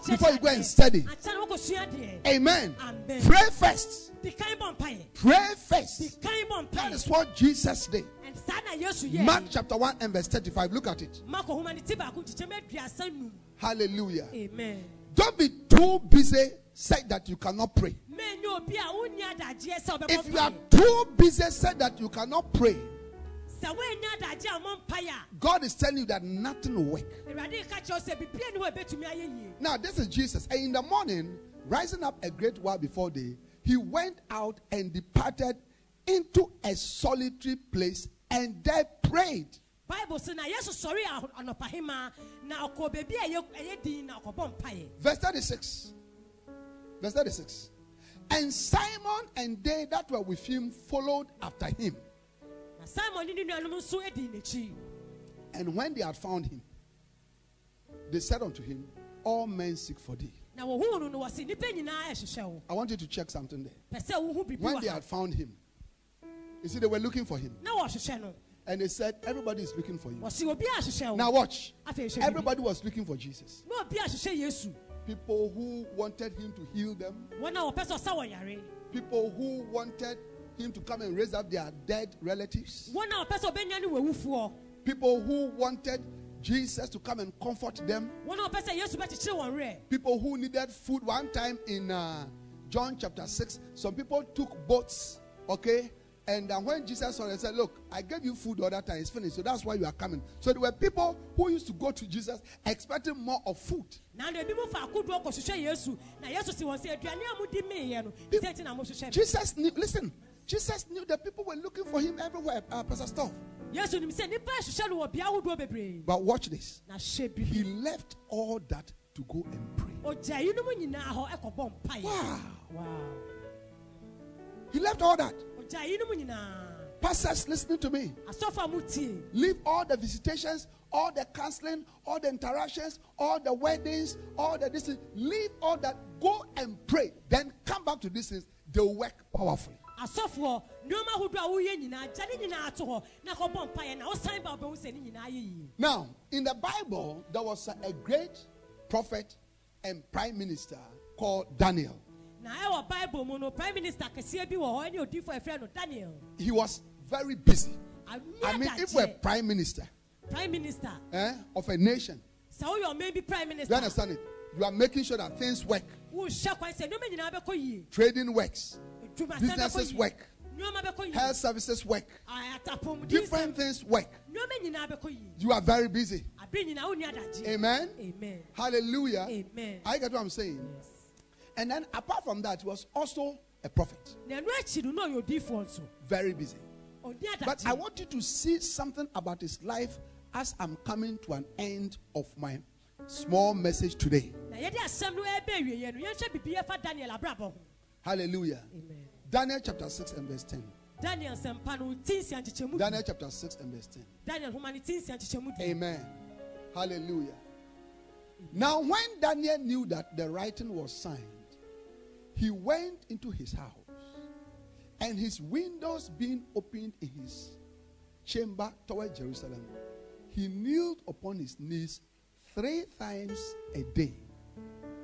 [SPEAKER 2] Before you go and study.
[SPEAKER 3] Ansa na wokɔsua adeɛ.
[SPEAKER 2] Amen. Pray first.
[SPEAKER 3] Di kan bɔ mpaeɛ.
[SPEAKER 2] Pray first. That is what Jesus did.
[SPEAKER 3] And saa na Yesu yɛɛ.
[SPEAKER 2] Mark chapter 1 and verse 35. Look at it.
[SPEAKER 3] Marko homa ne ti baako nkyekyɛmu aduasa num.
[SPEAKER 2] Hallelujah.
[SPEAKER 3] Amen.
[SPEAKER 2] Don't be too busy said that you cannot pray.
[SPEAKER 3] Menye obi a wonni adagyeɛ sɛ wobɛbɔ
[SPEAKER 2] If you are too busy said that you cannot pray,
[SPEAKER 3] Sɛ woannya adagyeɛ a mmɔ mpaeɛ a,
[SPEAKER 2] God is telling you that nothing will work.
[SPEAKER 3] Awurade ka kyerɛ wo sɛ biribiara ni hɔ a ɛbɛtumi ayɛ yie.
[SPEAKER 2] Now, this is Jesus. And in the morning, rising up a great while before day, he went out and departed into a solitary place and there prayed.
[SPEAKER 3] bible sɛ na yesu sɔre a na ɔkɔ baabi a ɛyɛ ɛyɛ din na ɔkɔbɔ mpaeɛ
[SPEAKER 2] Verse 36. Verse 36. And Simon and they that were with him followed after him.
[SPEAKER 3] na simon ne ne nuanom nso adi n'akyi
[SPEAKER 2] And when they had found him, they said unto him, All men seek for thee.
[SPEAKER 3] na wɔhuu no no wɔse nnipa nyinaa ɛhyehyɛ wo
[SPEAKER 2] I want you to check something there.
[SPEAKER 3] pɛ sɛ wohu biribi
[SPEAKER 2] When they had found him, you see, they were looking for him.
[SPEAKER 3] na wɔhyehyɛ no
[SPEAKER 2] And they said, Everybody is looking for you.
[SPEAKER 3] wɔse obi a ahyehyɛ wo
[SPEAKER 2] Now, watch. Everybody was looking for Jesus.
[SPEAKER 3] Na obi ahyehyɛ yesu
[SPEAKER 2] People who wanted him to heal them,
[SPEAKER 3] wɔn a wɔpɛ sɛ ɔsa wɔ yare
[SPEAKER 2] people who wanted him to come and raise up their dead relatives,
[SPEAKER 3] wɔn a wɔpɛ sɛ ɔbɛnya ne wɔwufoɔ
[SPEAKER 2] people who wanted Jesus to come and comfort them,
[SPEAKER 3] wɔn a wɔpɛ sɛ yesu bɛkyekyere wɔn werɛ
[SPEAKER 2] people who needed food. One time in uh, John chapter 6, some people took boats, okay? And uh, when Jesus saw it, said, Look, I gave you food the other time, it's finished. So that's why you are coming. So there were people who used to go to Jesus expecting more of food.
[SPEAKER 3] na na ebi mu fa akodoɔ kɔhyehyɛ yesu na yesu si wɔn sɛ aduane a modi meeɛ no sɛ ti na mohyehyɛ me
[SPEAKER 2] Jesus knew, listen, Jesus knew the people were looking for him everywhere, uh, Pastor Stuff.
[SPEAKER 3] yesu nim sɛ nnipa ahyehyɛ no wɔ bea ahodoɔ bebree
[SPEAKER 2] But watch this.
[SPEAKER 3] na hyɛ bi
[SPEAKER 2] He left all that to go and pray.
[SPEAKER 3] ɔgya yinom nyinaa hɔ ɛkɔbɔ mpaeɛ
[SPEAKER 2] Wow.
[SPEAKER 3] Wow.
[SPEAKER 2] He left all that.
[SPEAKER 3] Ɔgya yinom nyinaa
[SPEAKER 2] Pastors, listening to me.
[SPEAKER 3] asɔfo a motie
[SPEAKER 2] Leave all the visitations, all the counseling, all the interactions, all the weddings, all the this. Leave all that. Go and pray. Then come back to these things. They'll work powerfully.
[SPEAKER 3] asɔfoɔ nneɛma ahodoɔ a woyɛ nyinaa gya ne nyinaa to hɔ na kɔbɔ mpaeɛ na wosan ba wobɛhu sɛ ne nyinaa yɛ yie
[SPEAKER 2] Now, in the Bible, there was a, a great prophet and prime minister called Daniel.
[SPEAKER 3] Na ɛwɔ bible mu no prime minister kɛseɛ bi wɔ hɔ ɛne odiifo a ɛfrɛ no daniel.
[SPEAKER 2] He was very busy. I mean, if we're prime minister
[SPEAKER 3] prime minister.
[SPEAKER 2] eh, of a nation,
[SPEAKER 3] sɛ woyɛ ɔman bi prime
[SPEAKER 2] you understand it? You are making sure that things work,
[SPEAKER 3] wohyɛ kwan sɛ nneɛma nyinaa bɛkɔ yie.
[SPEAKER 2] Trading works, businesses work,
[SPEAKER 3] nneɛma bɛkɔ yie.
[SPEAKER 2] Health services work, different things work.
[SPEAKER 3] nneɛma nyinaa bɛkɔ yie.
[SPEAKER 2] You are very busy.
[SPEAKER 3] abere nyinaa wonni adagye.
[SPEAKER 2] Amen.
[SPEAKER 3] amen.
[SPEAKER 2] Hallelujah.
[SPEAKER 3] amen.
[SPEAKER 2] I get what I'm saying. And then apart from that, he was also a prophet.
[SPEAKER 3] na ɛno akyi no na ɔyɛ odiifoɔ nso
[SPEAKER 2] Very busy. But I want you to see something about his life as I'm coming to an end of my small message today.
[SPEAKER 3] na yɛde asɛm no ɛbɛ awieɛ no yɛnhwɛ biribi yɛfa daniel abrabɔ ho
[SPEAKER 2] Hallelujah.
[SPEAKER 3] amen
[SPEAKER 2] Daniel chapter 6 and verse 10.
[SPEAKER 3] daniel sɛmpa no ti nsia nkyekyɛmu
[SPEAKER 2] Daniel chapter 6 and verse 10.
[SPEAKER 3] daniel homa no ti nsia nkyekyɛmu di
[SPEAKER 2] Amen. Hallelujah. Now, when Daniel knew that the writing was signed, he went into his house, and his windows being opened in his chamber toward Jerusalem, he kneeled upon his knees three times a day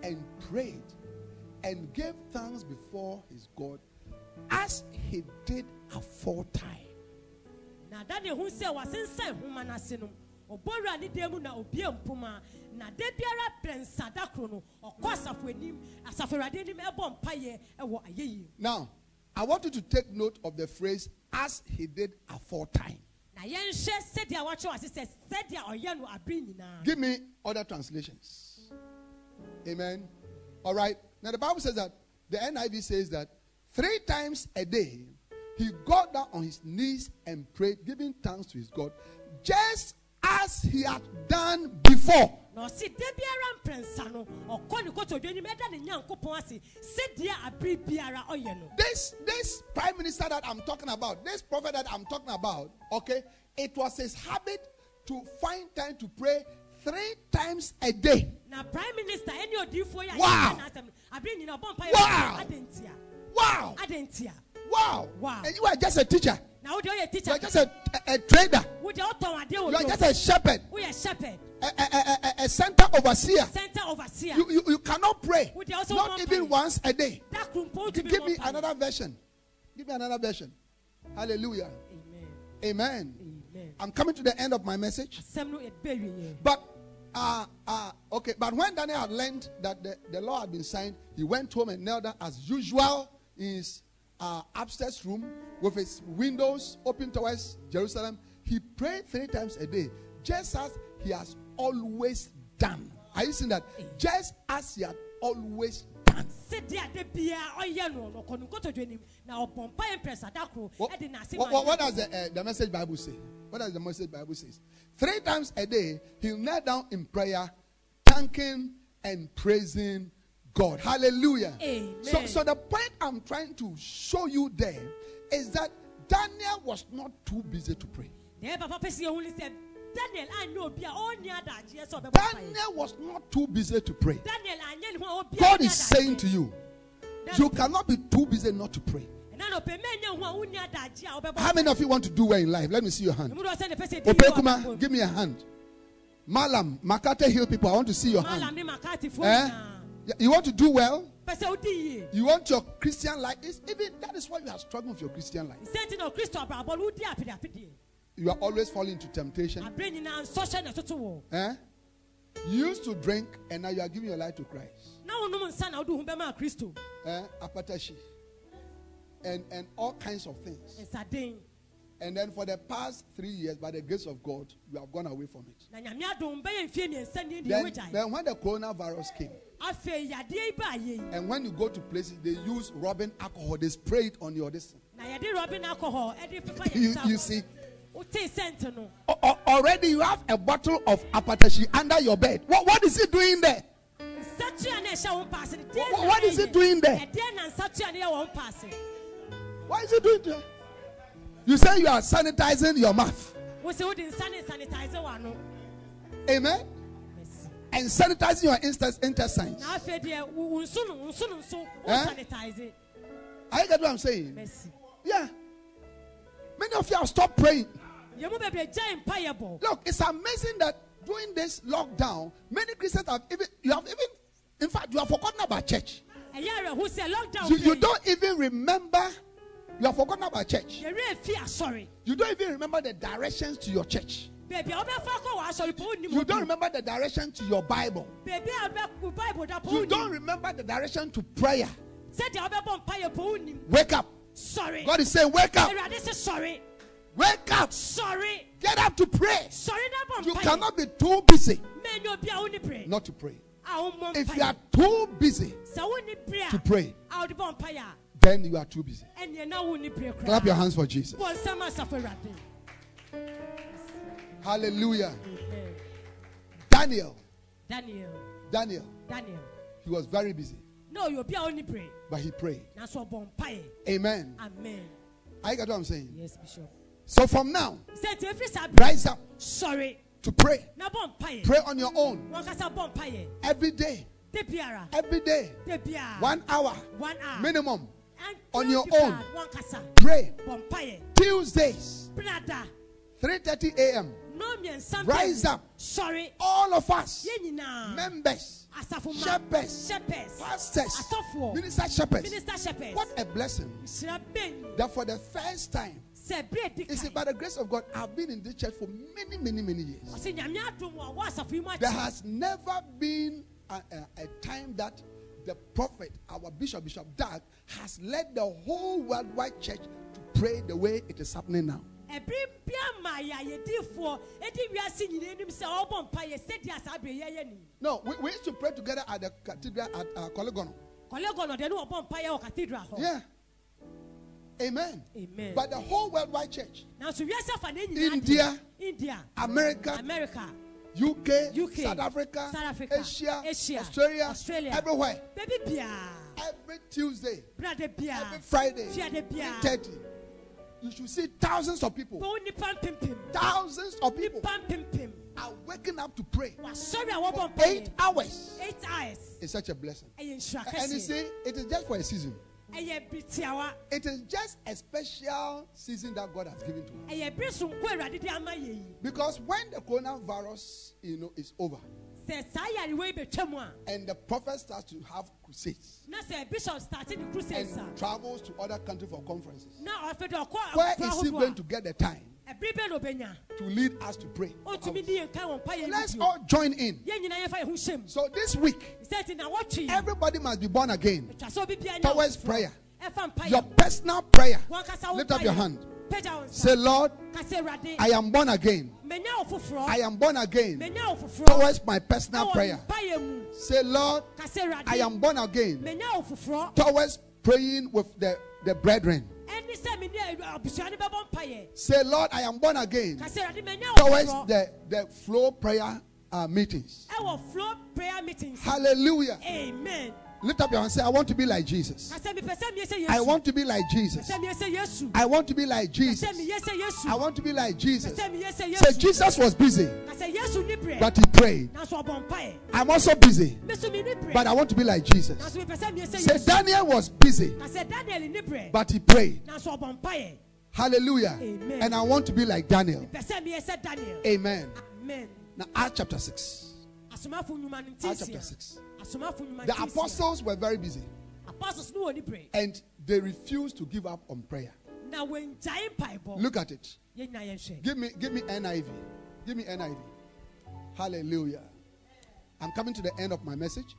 [SPEAKER 2] and prayed and gave thanks before his God as he did aforetime.
[SPEAKER 3] Na da biara da koro no ɔkɔ asafo anim asafo awurade anim ɛbɔ ɛwɔ ayɛyie
[SPEAKER 2] Now, I want you to take note of the phrase as he did aforetime.
[SPEAKER 3] na sɛdeɛ wakyerɛ wase sɛ sɛdeɛ ɔyɛ no abere nyinaa
[SPEAKER 2] Give me other translations. Amen. All right. Now, the Bible says that the NIV says that three times a day he got down on his knees and prayed, giving thanks to his God, just as he had done before.
[SPEAKER 3] Na ɔse da biara mprɛnsa no ɔkɔ ne kotodwe anim ɛda ne nyankopɔn ase sɛdeɛ abere biara ɔyɛ no
[SPEAKER 2] This this prime minister that I'm talking about, this prophet that I'm talking about, okay, it was his habit to find time to pray three times a day.
[SPEAKER 3] na prime minister ɛne odiifoɔ yi a
[SPEAKER 2] Wow.
[SPEAKER 3] yɛka n'asɛm no abere nyinaa
[SPEAKER 2] Wow. Wow! Wow!
[SPEAKER 3] Wow.
[SPEAKER 2] And you are just a teacher. You
[SPEAKER 3] teacher
[SPEAKER 2] are just a, a, a trader.
[SPEAKER 3] wode ɔtɔn adeɛ
[SPEAKER 2] You are just a shepherd,
[SPEAKER 3] woyɛ shepherd
[SPEAKER 2] a, a, a, a- center overseer.
[SPEAKER 3] center overseer
[SPEAKER 2] You, you, you cannot pray, not even once a day. Give me another version. Give me another version. Hallelujah.
[SPEAKER 3] amen
[SPEAKER 2] Amen. I'm coming to the end of my message.
[SPEAKER 3] asɛm no ɛbɛ wieɛ
[SPEAKER 2] But uh, uh, okay, but when Daniel had learned that the, the law had been signed, he went home and knelt down as usual in his uh, upstairs room with his windows open towards Jerusalem. He prayed three times a day, just as he has always done. Are you seeing that? Just as he had always done.
[SPEAKER 3] sɛdeɛ ade biara ɔyɛ no no ɔkɔ no nkotodwe anim na ɔbɔ mpaeɛ mprɛnsa da koro
[SPEAKER 2] What, what, what, what does the, uh, the message Bible say? What does the message Bible says? Three times a day, he'll kneel down in prayer, thanking and praising God. Hallelujah.
[SPEAKER 3] Amen.
[SPEAKER 2] So, so the point I'm trying to show you there is that Daniel was not too busy to pray.
[SPEAKER 3] deɛ papa pɛ si ehun ni sɛ daniel anyɛ obi a ɔnni adagyeɛ sɛ ɔbɛbɔ
[SPEAKER 2] Daniel was not too busy to pray.
[SPEAKER 3] daniel anyɛ ne ho a obi a
[SPEAKER 2] God is saying to you, you cannot be too busy not to pray.
[SPEAKER 3] ɛna na ɔpɛ mɛ nyɛ ho a wonni adagyeɛ a ɔbɛbɔ
[SPEAKER 2] How many of you want to do well in life? Let me see your hand.
[SPEAKER 3] emu dɔ sɛ ne pɛ sɛ di yi wɔ
[SPEAKER 2] Opekuma, give me a hand. Malam, Makate Hill people, I want to see your hand.
[SPEAKER 3] ne makati fo
[SPEAKER 2] Eh? You want to do well?
[SPEAKER 3] pɛ sɛ odi yie
[SPEAKER 2] You want your Christian life? It's even that is why you are struggling with your Christian life.
[SPEAKER 3] sɛnti na kristo abrabɔ no wodi apedeapedeɛ
[SPEAKER 2] You are always falling into temptation.
[SPEAKER 3] abere nyinaa nsɔhyɛ na ɛtoto wɔ
[SPEAKER 2] Eh? You used to drink and now you are giving your life to Christ.
[SPEAKER 3] na wonom nsa na wode ho bɛma kristo
[SPEAKER 2] Eh? Akpeteshie. And and all kinds of things. And then for the past three years, by the grace of God, you have gone away from it.
[SPEAKER 3] na nyame adom bɛyɛ mfie mmiɛnsa ne deɛ
[SPEAKER 2] Then, then when the coronavirus came,
[SPEAKER 3] afei yadeɛ yi baayɛ yi
[SPEAKER 2] and when you go to places, they use rubbing alcohol, they spray it on your distance.
[SPEAKER 3] na yɛde rɔbe no alcohol
[SPEAKER 2] You, you see,
[SPEAKER 3] wotee sɛnt no
[SPEAKER 2] a- a- already you have a bottle of akpeteshie under your bed. What, what is it doing there?
[SPEAKER 3] nsatua na ɛhyɛ wo mpaase no deɛ
[SPEAKER 2] What- what is it doing there?
[SPEAKER 3] ɛdeɛ na nsatua no yɛ wɔ mpaase
[SPEAKER 2] Why is it doing there? You say you are sanitizing your mouth.
[SPEAKER 3] wo sɛ wode nsa ne sanitize
[SPEAKER 2] Amen. And sanitizing your intestines.
[SPEAKER 3] na afei deɛ wo wo nso no wo nso no nso wo
[SPEAKER 2] Eh? I get what I'm saying.
[SPEAKER 3] Mercy.
[SPEAKER 2] Yeah. Many of you have stopped praying.
[SPEAKER 3] yɛn mu bebree gyae mpayɛ bɔ
[SPEAKER 2] Look, it's amazing that during this lockdown, many Christians have even you have even in fact you have forgotten about church.
[SPEAKER 3] ɛyɛ awerɛho sɛ lockdown
[SPEAKER 2] You, you don't even remember you have forgotten about church.
[SPEAKER 3] yɛwerɛ fi asɔre
[SPEAKER 2] You don't even remember the directions to your church.
[SPEAKER 3] Baabi a wobɛfa kɔ wɔ asɔre pɔ wonim
[SPEAKER 2] You don't remember the direction to your Bible.
[SPEAKER 3] baabi a wobɛ- bible da pɔ
[SPEAKER 2] You don't remember the direction to prayer.
[SPEAKER 3] sɛdeɛ wobɛbɔ mpayɛ pɔ wonim
[SPEAKER 2] Wake up.
[SPEAKER 3] Sorry.
[SPEAKER 2] God is saying, Wake up.
[SPEAKER 3] sɔre
[SPEAKER 2] Wake up.
[SPEAKER 3] Sorry.
[SPEAKER 2] Get up to pray.
[SPEAKER 3] Sorry.
[SPEAKER 2] You cannot be too busy
[SPEAKER 3] mɛnyɛ obi a wonni bere
[SPEAKER 2] not to pray. If you are too busy
[SPEAKER 3] sɛ wonni bere
[SPEAKER 2] to pray,
[SPEAKER 3] a wode bɔ mpayɛ a
[SPEAKER 2] then you are too busy.
[SPEAKER 3] ɛneɛ na wonni bere
[SPEAKER 2] Clap your hands for Jesus. Hallelujah.
[SPEAKER 3] Amen.
[SPEAKER 2] Daniel,
[SPEAKER 3] daniel
[SPEAKER 2] Daniel,
[SPEAKER 3] daniel
[SPEAKER 2] he was very busy,
[SPEAKER 3] ɔyɛ obi a ɔni bere
[SPEAKER 2] but he prayed.
[SPEAKER 3] nanso ɔbɔ mpaeɛ
[SPEAKER 2] Amen.
[SPEAKER 3] amen
[SPEAKER 2] I got what I'm saying.
[SPEAKER 3] yes bishop
[SPEAKER 2] So from now,
[SPEAKER 3] sɛ nti efiri saa
[SPEAKER 2] rise up
[SPEAKER 3] Sorry.
[SPEAKER 2] to pray.
[SPEAKER 3] na bɔ mpaeɛ
[SPEAKER 2] Pray on your own
[SPEAKER 3] wɔn kasa bɔ mpaeɛ
[SPEAKER 2] every day. Every day. One hour
[SPEAKER 3] one hour
[SPEAKER 2] minimum.
[SPEAKER 3] And
[SPEAKER 2] on your own. Pray. Tuesdays,
[SPEAKER 3] brada
[SPEAKER 2] 3:30 a.m. Rise up.
[SPEAKER 3] sɔre.
[SPEAKER 2] All of us, members, shepherds,
[SPEAKER 3] shepherds.
[SPEAKER 2] Pastors, minister shepherds.
[SPEAKER 3] minister shepherds.
[SPEAKER 2] What a blessing! That for the first time, see, by the grace of God, I've been in this church for many, many, many years.
[SPEAKER 3] ɔsɛ nyame adum wɔ wɔ asafo yi mu
[SPEAKER 2] There has never been a, a, a time that the prophet, our bishop, Bishop Dag, has led the whole worldwide church to pray the way it is happening now.
[SPEAKER 3] Ɛbere bia ma yɛ ayɛdifoɔ edi wiase nyinaa anim sɛ ɔbɔ mpaeɛ sɛdeɛ asa abere yɛyɛ ni
[SPEAKER 2] No, we, we used to pray together at the cathedral at uh, Korle-Gonno.
[SPEAKER 3] kɔlɛgɔ no deɛ ne wɔbɔ mpaeɛ wɔ cathedral hɔ
[SPEAKER 2] Yeah. Amen.
[SPEAKER 3] amen
[SPEAKER 2] But the whole worldwide church,
[SPEAKER 3] nanso wiase afa ne nyinaa
[SPEAKER 2] India,
[SPEAKER 3] india
[SPEAKER 2] America,
[SPEAKER 3] america
[SPEAKER 2] UK,
[SPEAKER 3] UK,
[SPEAKER 2] South Africa,
[SPEAKER 3] South Africa,
[SPEAKER 2] Asia,
[SPEAKER 3] Asia,
[SPEAKER 2] Australia,
[SPEAKER 3] Australia.
[SPEAKER 2] everywhere.
[SPEAKER 3] biara
[SPEAKER 2] Every Tuesday,
[SPEAKER 3] brade
[SPEAKER 2] every Friday,
[SPEAKER 3] biara
[SPEAKER 2] 30. You should see thousands of people.
[SPEAKER 3] bɛwo nipa mpempem
[SPEAKER 2] Thousands of people are waking up to pray.
[SPEAKER 3] wɔbɔ
[SPEAKER 2] Eight hours.
[SPEAKER 3] eight hours
[SPEAKER 2] It's such a blessing. And you see, it is just for a season. It is just a special season that God has given to us.
[SPEAKER 3] ɛyɛ bere sonko awurade de ama yɛ yi
[SPEAKER 2] Because when the coronavirus, you know, is over
[SPEAKER 3] sɛ saa yarewa yi bɛtwa mu a
[SPEAKER 2] and the prophet starts to have crusades
[SPEAKER 3] bishop starte ne crusades
[SPEAKER 2] and travels to other countries for conferences,
[SPEAKER 3] na ɔfɛ dɛ ɔkɔ
[SPEAKER 2] where is he going to get the time
[SPEAKER 3] a ɛbere bɛ na ɔbɛnya
[SPEAKER 2] to lead us to pray?
[SPEAKER 3] ɔntumi di yɛn kan wɔ mpa yɛn
[SPEAKER 2] Let's all join in.
[SPEAKER 3] yɛn nyinaa yɛfa yɛn ho hyɛm
[SPEAKER 2] So this week,
[SPEAKER 3] sɛ ti na wɔtwe
[SPEAKER 2] everybody must be born again.
[SPEAKER 3] atwa sɛ obi bia nya
[SPEAKER 2] Towards prayer. Your personal prayer.
[SPEAKER 3] wɔn kasa wo
[SPEAKER 2] Lift up your hand.
[SPEAKER 3] Pagya wo nsa
[SPEAKER 2] Say, Lord, I am born again.
[SPEAKER 3] menya wo foforɔ
[SPEAKER 2] I am born again
[SPEAKER 3] menya wo foforɔ
[SPEAKER 2] towards my personal prayer.
[SPEAKER 3] mpa yɛn mu.
[SPEAKER 2] Say, Lord, I am born again
[SPEAKER 3] menya wo foforɔ
[SPEAKER 2] towards praying with the, the brethren.
[SPEAKER 3] ɛne sɛ mene abusua no bɛbɔ mpa yɛn
[SPEAKER 2] Say, Lord, I am born again
[SPEAKER 3] kasa awurade menya wo
[SPEAKER 2] towards the, the flow prayer uh, meetings.
[SPEAKER 3] ɛwɔ flow prayer meetings.
[SPEAKER 2] Hallelujah.
[SPEAKER 3] amen
[SPEAKER 2] Lift up your hand and say, I want to be like Jesus.
[SPEAKER 3] Ka sɛ mepɛ sɛ meyɛ sɛ
[SPEAKER 2] I want to be like Jesus.
[SPEAKER 3] sɛ meyɛ sɛ Yesu.
[SPEAKER 2] I want to be like Jesus.
[SPEAKER 3] sɛ meyɛ sɛ Yesu.
[SPEAKER 2] I want to be like Jesus.
[SPEAKER 3] sɛ meyɛ sɛ
[SPEAKER 2] Say,
[SPEAKER 3] Yesu.
[SPEAKER 2] Jesus was busy,
[SPEAKER 3] Ka sɛ Yesu ni berɛ.
[SPEAKER 2] but he prayed.
[SPEAKER 3] Nanso ɔbɔ mpaeɛ.
[SPEAKER 2] I'm also busy,
[SPEAKER 3] Me nso menni berɛ.
[SPEAKER 2] but I want to be like Jesus.
[SPEAKER 3] Nanso mepɛ sɛ
[SPEAKER 2] Say. Daniel was busy,
[SPEAKER 3] Ka sɛ Daniel ni berɛ.
[SPEAKER 2] but he prayed.
[SPEAKER 3] Nanso ɔbɔ mpaeɛ.
[SPEAKER 2] Hallelujah.
[SPEAKER 3] Amen.
[SPEAKER 2] And I want to be like Daniel.
[SPEAKER 3] Mepɛ sɛ meyɛ Daniel.
[SPEAKER 2] Amen.
[SPEAKER 3] Amen.
[SPEAKER 2] Now, Acts chapter 6.
[SPEAKER 3] Asomafo nnwuma no nti
[SPEAKER 2] Acts chapter 6. The apostles were very busy
[SPEAKER 3] Apostles no wɔ ni berɛ.
[SPEAKER 2] and they refused to give up on prayer.
[SPEAKER 3] Na wɔngyae mpaebɔ.
[SPEAKER 2] Look at it. Give me, give me NIV. Give me NIV. Hallelujah. I'm coming to the end of my message.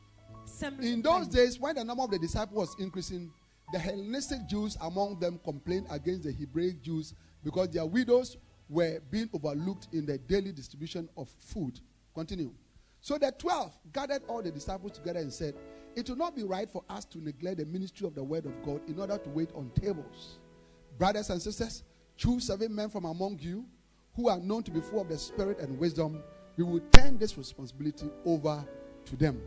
[SPEAKER 2] In those days, when the number of the disciples was increasing, the Hellenistic Jews among them complained against the Hebraic Jews because their widows were being overlooked in the daily distribution of food. Continue. So the twelve gathered all the disciples together and said, It will not be right for us to neglect the ministry of the word of God in order to wait on tables. Brothers and sisters, choose seven men from among you who are known to be full of the Spirit and wisdom. We will turn this responsibility over to them.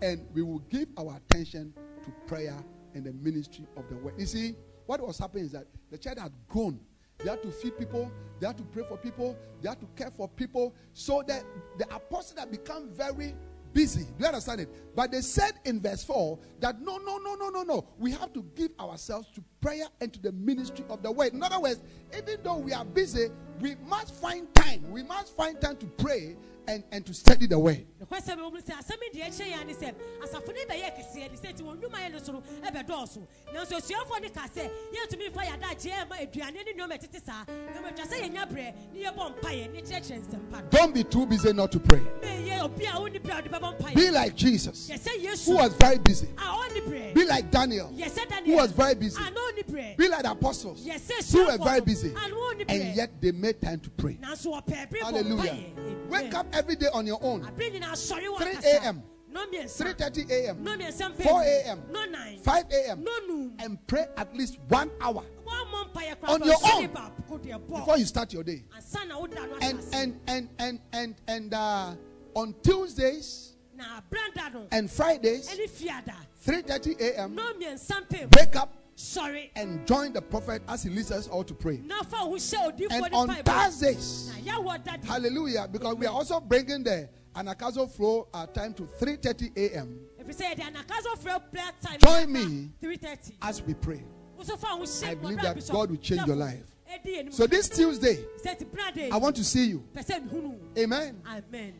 [SPEAKER 2] And we will give our attention to prayer and the ministry of the word. You see, what was happening is that the church had grown. They had to feed people, they had to pray for people, they had to care for people. So that the apostles had become very busy. Do you understand it? But they said in verse 4 that no, no, no, no, no, no. We have to give ourselves to prayer and to the ministry of the word. In other words, even though we are busy, we must find time. We must find time to pray and, and to study the word.
[SPEAKER 3] Nokwasɛm a wɔn mu sɛ asɛm yi deɛ ɛkyɛ yɛn ani sɛ asafo no bɛyɛ kɛseɛ de sɛ nti wɔn nnwuma yɛ no soro ɛbɛdɔɔso nanso asuafoɔ no ka sɛ yɛntumi fa yɛadagye ɛma aduane ne nneɛma ɛtete saa nneɛma atwa sɛ yɛnya berɛ ne yɛbɔ mpaeɛ ne kyerɛkyerɛ nsɛmpa no
[SPEAKER 2] Don't be too busy not to pray.
[SPEAKER 3] meyɛ obi a wonni berɛ a wode bɛbɔ mpaeɛ
[SPEAKER 2] Be like Jesus, who was very busy.
[SPEAKER 3] a ɔnni berɛ
[SPEAKER 2] Be like Daniel, who was very busy.
[SPEAKER 3] a na ɔnni berɛ
[SPEAKER 2] Be like the apostles, who were very busy.
[SPEAKER 3] a na wɔnni
[SPEAKER 2] And yet they made time to pray.
[SPEAKER 3] Nanso wɔpɛ berɛ bɔ
[SPEAKER 2] Hallelujah. Wake up every day on your own.
[SPEAKER 3] abere nyinaa sɔre wɔ
[SPEAKER 2] 3 a.m.,
[SPEAKER 3] no mmiɛnsa
[SPEAKER 2] 3:30 a.m.,
[SPEAKER 3] no mmiɛnsa mpɛ
[SPEAKER 2] 4 a.m.,
[SPEAKER 3] no nine
[SPEAKER 2] 5 a.m., and pray at least one hour
[SPEAKER 3] wɔmmɔ mpaeɛ koraa
[SPEAKER 2] On your own.
[SPEAKER 3] baako deɛ bɔ.
[SPEAKER 2] before you start your day.
[SPEAKER 3] ansa na woda no
[SPEAKER 2] And and and and and and uh, on Tuesdays
[SPEAKER 3] na branda no
[SPEAKER 2] and Fridays,
[SPEAKER 3] ɛne fiada
[SPEAKER 2] 3:30 a.m.,
[SPEAKER 3] no mmiɛnsa mpɛ mu.
[SPEAKER 2] wake up
[SPEAKER 3] sɔre
[SPEAKER 2] and join the prophet as he leads us all to pray.
[SPEAKER 3] na fa wo hyɛ odiifoɔ
[SPEAKER 2] And on. Thursdays,
[SPEAKER 3] na yɛwɔ dade
[SPEAKER 2] hallelujah, because we are also bringing the Anagkazo flow our time to 3:30 a.m.
[SPEAKER 3] ɛfiri sɛ yɛde anakaso frɛ prayer time
[SPEAKER 2] Join me
[SPEAKER 3] 330
[SPEAKER 2] as we pray.
[SPEAKER 3] woso fa wo hyɛ
[SPEAKER 2] I believe that God will change your life. So this Tuesday,
[SPEAKER 3] sɛ ti brada
[SPEAKER 2] I want to see you.
[SPEAKER 3] pɛ sɛ mehunu
[SPEAKER 2] Amen.
[SPEAKER 3] amen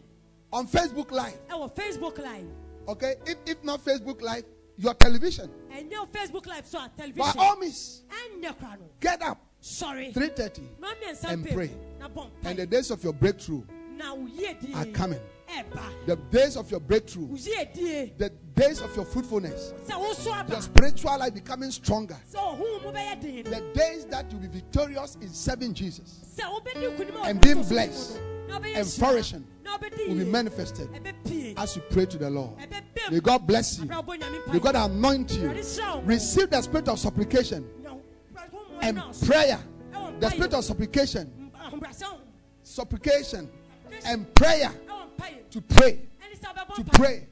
[SPEAKER 2] On Facebook Live.
[SPEAKER 3] ɛwɔ facebook live
[SPEAKER 2] Okay? If, if not Facebook Live, your television.
[SPEAKER 3] ɛnyɛ facebook live so a
[SPEAKER 2] By
[SPEAKER 3] television.
[SPEAKER 2] All means,
[SPEAKER 3] ɛnyɛ kora no
[SPEAKER 2] get up.
[SPEAKER 3] Sorry.
[SPEAKER 2] 3:30
[SPEAKER 3] na mmiɛnsa
[SPEAKER 2] and pray. and the days of your breakthrough
[SPEAKER 3] na wo yie die
[SPEAKER 2] are coming. The days of your breakthrough,
[SPEAKER 3] wo yie die
[SPEAKER 2] the days of your fruitfulness,
[SPEAKER 3] sɛ
[SPEAKER 2] your spiritual life becoming stronger.
[SPEAKER 3] sɛ ɔhom mu bɛyɛ den no
[SPEAKER 2] The days that you'll be victorious in serving Jesus
[SPEAKER 3] sɛ wobɛdi nkonim a
[SPEAKER 2] And being blessed
[SPEAKER 3] mu no, na wobɛyɛ
[SPEAKER 2] and flourishing will be manifested as you pray to the Lord. May God bless you.
[SPEAKER 3] Abraham bɔ Nyame
[SPEAKER 2] May. God anoint you.
[SPEAKER 3] Awurade hyira wo.
[SPEAKER 2] Receive the spirit of supplication
[SPEAKER 3] Na wo- Awurade ho mmoa
[SPEAKER 2] and prayer. The spirit of supplication, supplication, and prayer to pray.
[SPEAKER 3] Ɛne sɛ wobɛbɔ
[SPEAKER 2] To pray.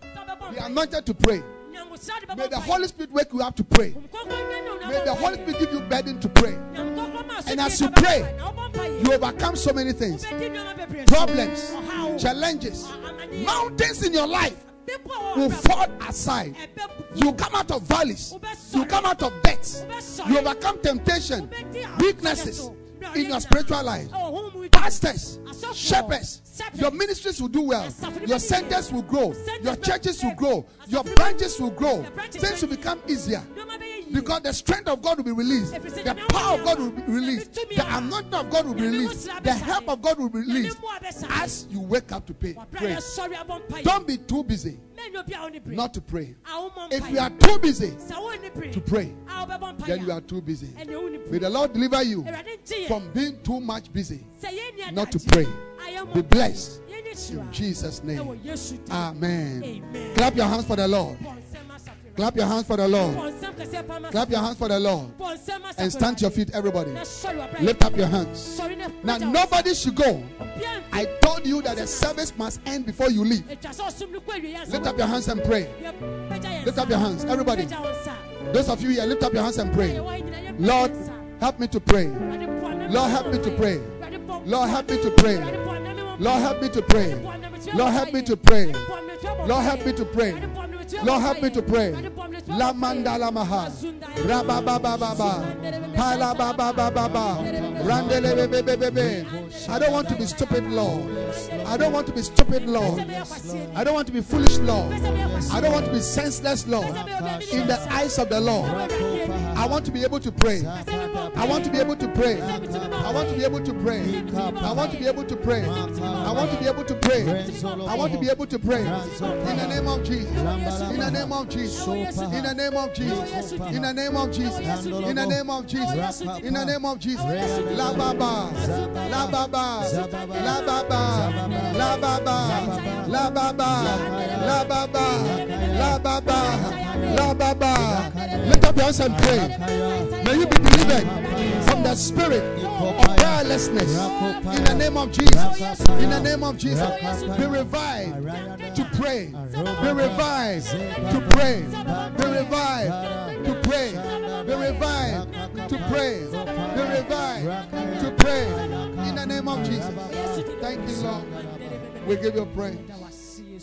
[SPEAKER 2] Be anointed to pray.
[SPEAKER 3] Nyankopɔn de bɛbɔ
[SPEAKER 2] May the. Holy Spirit wake you up to pray.
[SPEAKER 3] Honhom Kronkron nyɛ ne wo na
[SPEAKER 2] May the Holy. Spirit give you burden to pray. And as you pray. You overcome so many things problems, challenges, mountains in your life will fall aside. You come out of valleys, you come out of debts, you overcome temptation, weaknesses in your spiritual life. Pastors, shepherds, your ministries will do well, your centers will grow, your churches will grow, your branches will grow, things will become easier.
[SPEAKER 3] Nneɛma bɛyɛ yie.
[SPEAKER 2] Because the strength of God will be released, the power of God will be released, the anointing of God will be released, the help of God will be released as you wake up to pray. pray. Don't be too busy not to pray. If you are too busy to pray, then you are too busy. May the Lord deliver you from being too much busy not to pray. Be blessed in Jesus' name. Amen.
[SPEAKER 3] Amen.
[SPEAKER 2] Clap your hands for the Lord. Clap your hands for the Lord. Clap your hands for the Lord. And stand to your feet, everybody. Lift up your hands. Now, nobody should go. I told you that the service must end before you leave. Lift up your hands and pray. Lift up your hands, everybody. Those of you here, lift up your hands and pray. Lord, help me to pray. Lord, help me to pray. Lord, help me to pray. Lord, help me to pray. Lord, help me to pray. Lord, help me to pray. Lord, help me to pray. La mandala maha.
[SPEAKER 3] Mazunda ya-
[SPEAKER 2] Raba ba ba ba ba. Pala ba ba ba ba ba. Randele be be be be be. I don't want to be stupid, Lord. I don't want to be stupid, Lord. I don't want to be foolish, Lord. I don't want to be senseless, Lord. In the eyes of the Lord. I want to be able to pray. I want to be able to pray. I want to be able to pray. I want to be able to pray. I want to be able to pray. I want to be able to pray. In the name of Jesus. In the name of Jesus. In the name of Jesus. In the name of Jesus. In the name of Jesus. In the name of Jesus. La baba. La baba. La baba. La baba. La baba. La baba. La baba. Lift up your hands and pray. May you be delivered from the spirit of prayerlessness. In the name of Jesus. In the name of Jesus. Be revived to pray. Be revived to pray. Be revived to pray. Be revived to pray. Be revived to pray. In the name of Jesus. Thank you, Lord. We give you praise.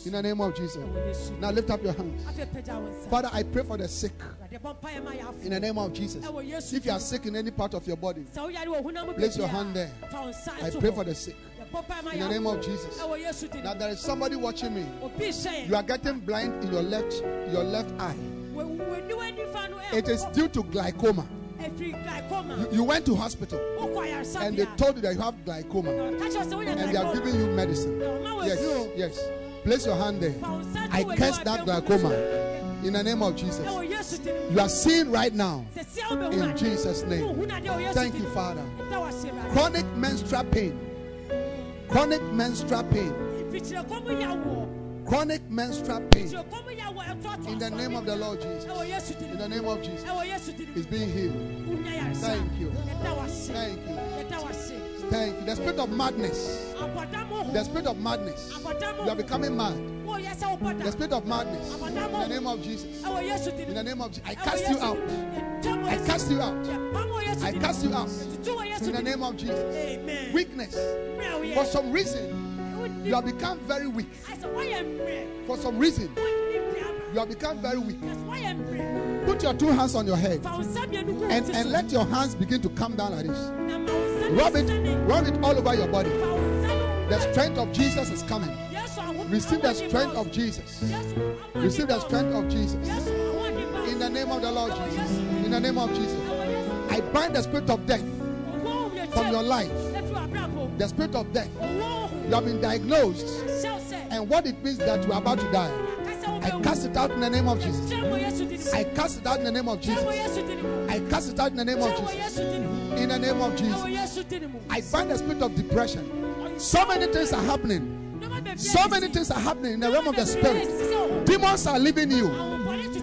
[SPEAKER 2] In the name of Jesus. Now lift up your hands.
[SPEAKER 3] Afei, pagya wo nsa.
[SPEAKER 2] Father, I pray for the sick.
[SPEAKER 3] Awurade, bɔ mpaeɛ ma yɛafo.
[SPEAKER 2] In the name of Jesus. If you are sick in any part of your body,
[SPEAKER 3] Sɛ woyare wɔ honam mu
[SPEAKER 2] Place your hand there.
[SPEAKER 3] fa wo nsa
[SPEAKER 2] I pray for the sick.
[SPEAKER 3] Yɛbɔ mpaeɛ ma
[SPEAKER 2] In the name of Jesus.
[SPEAKER 3] Din
[SPEAKER 2] Now there is somebody watching me. You are getting blind in your left your left eye.
[SPEAKER 3] Wɔ- w'aniwa nifa no ɛyɛ
[SPEAKER 2] It is due to glaucoma. You, you went to hospital and they told you that you have glaucoma
[SPEAKER 3] Na ɔka kyerɛ wo sɛ wonya
[SPEAKER 2] and they are giving you medicine.
[SPEAKER 3] Na ɔma wo
[SPEAKER 2] Yes, yes. Place your hand there. I curse that glaucoma in the name of Jesus. You are seeing right now in Jesus' name. Thank you, Father. Chronic menstrual pain. Chronic menstrual pain. Chronic menstrual pain. In the name of the Lord Jesus. In the name of Jesus. It's being healed. Thank you. Thank you. Thank you. The spirit of madness. The spirit of madness. You are becoming mad. The spirit of madness. In the name of Jesus. In the name of Jesus. I cast you out. I cast you out. I cast you out. In the name of Jesus. Weakness. For some reason, you have become very weak. For some reason, you have become very weak. Put your two hands on your head and, and let your hands begin to come down like this. Rub it, rub it all over your body. The strength of Jesus is coming. Receive the strength of Jesus. Receive the strength of Jesus. In the name of the Lord Jesus. In the name of Jesus. I bind the spirit of death from your life. The spirit of death. You have been diagnosed. And what it means that you are about to die. I cast it out in the name of Jesus. I cast it out in the name of Jesus. I cast it out in the name of Jesus. In the name of Jesus. I bind the spirit of depression. So many things are happening. So many things are happening in the realm of the spirit. Demons are leaving you.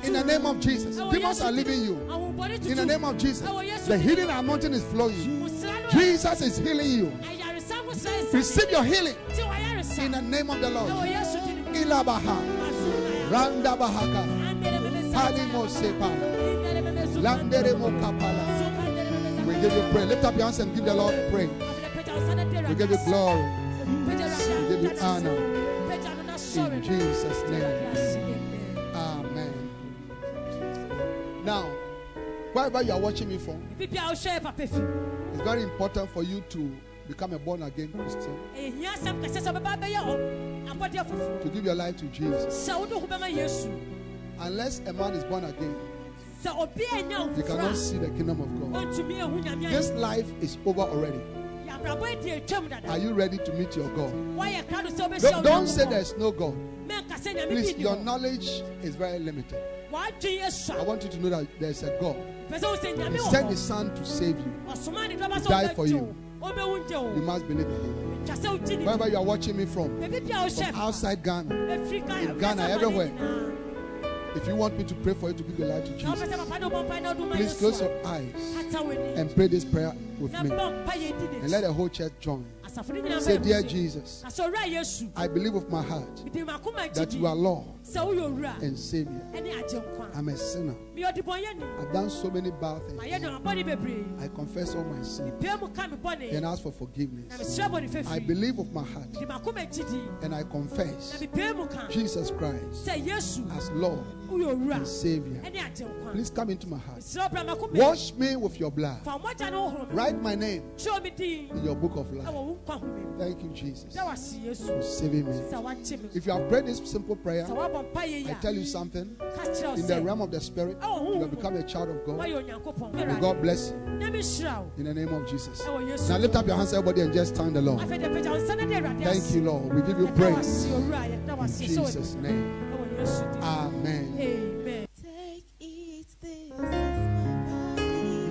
[SPEAKER 2] In the name of Jesus. Demons are leaving you. In the name of Jesus. The healing anointing is flowing. Jesus is healing you. Receive your healing in the name of the Lord. Ilabaha. Give you praise. Lift up your hands and give the Lord praise. We give you glory. We give you honor. In Jesus' name.
[SPEAKER 3] Amen.
[SPEAKER 2] Now, wherever you are watching me from, it's very important for you to become a born again Christian. To give your life to Jesus. Unless a man is born again, you cannot see the kingdom of God. This life is over already. Are you ready to meet your God?
[SPEAKER 3] But
[SPEAKER 2] don't say there's no God. Please, your knowledge is very limited. I want you to know that there's a God. He sent His Son to save you, die for you. You must believe in Him. Wherever you are watching me from, from outside Ghana, in Ghana, everywhere. If you want me to pray for you to give your life to Jesus,
[SPEAKER 3] sɛ papa ne ɔbɔ mpae na ɔde wo ma
[SPEAKER 2] please close your eyes and pray this prayer with me.
[SPEAKER 3] bɔ mpae yɛ di
[SPEAKER 2] And let the whole church join. Say, Dear Jesus,
[SPEAKER 3] ka sɛ owura yesu
[SPEAKER 2] I believe with my heart
[SPEAKER 3] mede makoma akyi
[SPEAKER 2] that you are Lord
[SPEAKER 3] owura
[SPEAKER 2] and Savior. I'm a sinner. I've done so many bad things.
[SPEAKER 3] ne mabɔne bebree
[SPEAKER 2] I confess all my sins
[SPEAKER 3] pɛ mu ka me bɔne
[SPEAKER 2] and ask for forgiveness. I believe with my heart.
[SPEAKER 3] Mede makoma akyi di.
[SPEAKER 2] And I confess
[SPEAKER 3] mepɛ mu ka.
[SPEAKER 2] Jesus Christ as Lord and Savior.
[SPEAKER 3] ɛne agye nkwa.
[SPEAKER 2] Please come into my heart.
[SPEAKER 3] mesrɛ wo bra makoma
[SPEAKER 2] Wash me with your blood.
[SPEAKER 3] fa mogya ne wohoro me.
[SPEAKER 2] Write my name
[SPEAKER 3] kyerɛ me din
[SPEAKER 2] in your book of life.
[SPEAKER 3] wo nkwa home mu
[SPEAKER 2] Thank you, Jesus,
[SPEAKER 3] sɛ wase yesu.
[SPEAKER 2] for saving me.
[SPEAKER 3] sɛ woakye me.
[SPEAKER 2] If you have prayed this simple prayer,
[SPEAKER 3] I woabɔ mpaeɛ yi
[SPEAKER 2] I
[SPEAKER 3] a
[SPEAKER 2] tell you something.
[SPEAKER 3] ka kyerɛ wo
[SPEAKER 2] In the realm of the Spirit, you have become a child of God. May God bless you
[SPEAKER 3] na mehyira wo
[SPEAKER 2] in the name of Jesus. Now lift up your hands, everybody, and just thank the Lord.
[SPEAKER 3] afei de pagya wo nsa na de awurade
[SPEAKER 2] Thank you, Lord. We give you praise
[SPEAKER 3] wase owura yɛda
[SPEAKER 2] in Jesus' name.
[SPEAKER 3] ɛwɔ yesu din
[SPEAKER 2] Amen.
[SPEAKER 3] amen
[SPEAKER 1] Take, eat, this is my body,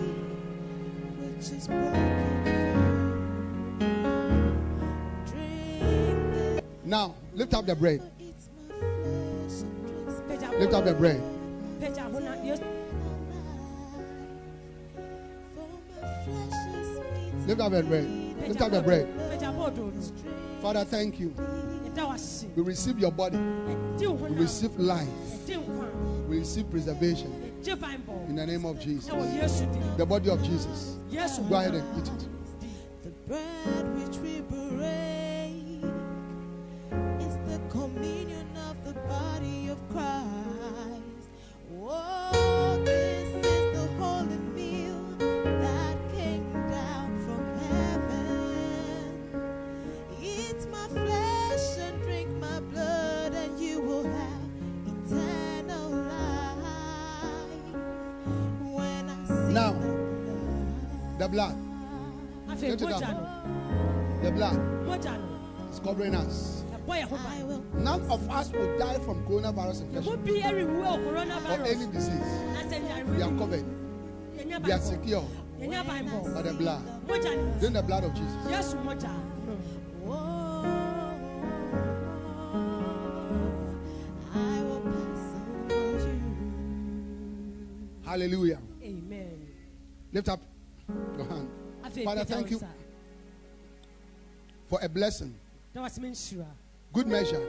[SPEAKER 1] which is broken for you. Drink this,
[SPEAKER 2] Now lift up the bread.
[SPEAKER 1] it's my flesh and drinks
[SPEAKER 3] pagya
[SPEAKER 2] Lift up the bread. Lift up the bread. Lift up the bread. Father, thank you. We receive your body. We receive life. We receive preservation in the name of Jesus. The body of Jesus. Go ahead and eat it.
[SPEAKER 1] The bread which we break is the communion of the body of Christ. The The
[SPEAKER 2] blood.
[SPEAKER 3] afei
[SPEAKER 2] Get it
[SPEAKER 3] mogya
[SPEAKER 2] up.
[SPEAKER 3] no
[SPEAKER 2] The blood
[SPEAKER 3] mogya no
[SPEAKER 2] is covering us.
[SPEAKER 3] ɛbɔ yɛ ho
[SPEAKER 1] I
[SPEAKER 3] ban
[SPEAKER 1] will
[SPEAKER 2] None of us will die from coronavirus
[SPEAKER 3] mu
[SPEAKER 2] infection
[SPEAKER 3] bi ɛrewu wɔ
[SPEAKER 2] or
[SPEAKER 3] coronavirus
[SPEAKER 2] any disease.
[SPEAKER 3] na sɛ
[SPEAKER 2] We are covered. We are secure
[SPEAKER 3] yɛnya banbɔ
[SPEAKER 2] by the blood.
[SPEAKER 3] mogya no
[SPEAKER 2] Then the blood of Jesus.
[SPEAKER 3] Yes, mogya oh,
[SPEAKER 1] I will pass over you.
[SPEAKER 2] Hallelujah.
[SPEAKER 3] amen
[SPEAKER 2] Lift up your hand.
[SPEAKER 3] afei
[SPEAKER 2] Father, thank you. For a blessing,
[SPEAKER 3] na wase me nhyira
[SPEAKER 2] good measure,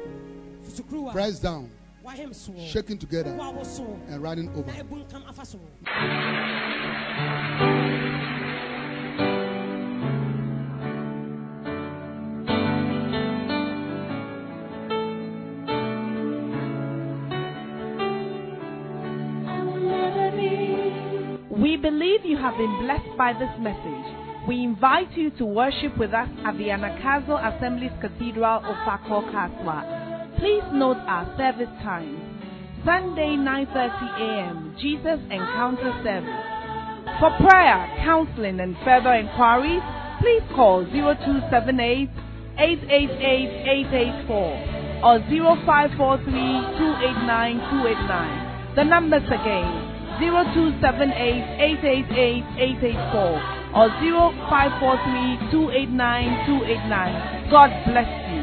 [SPEAKER 3] susukuruwa
[SPEAKER 2] pressed down, Shaking together,
[SPEAKER 3] wa wo so?
[SPEAKER 2] and running over.
[SPEAKER 3] na ebu nkam afa so.
[SPEAKER 4] We believe you have been blessed by this message. We invite you to worship with us at the Anagkazo Assemblies Cathedral of Fako Kaswa. Please note our service times. Sunday 9:30 a.m. Jesus Encounter Service. For prayer, counseling and further inquiries, please call 0278 888 884 or 0543 289 289. The numbers again 0278 888 884 or 0543 289 289. God bless you.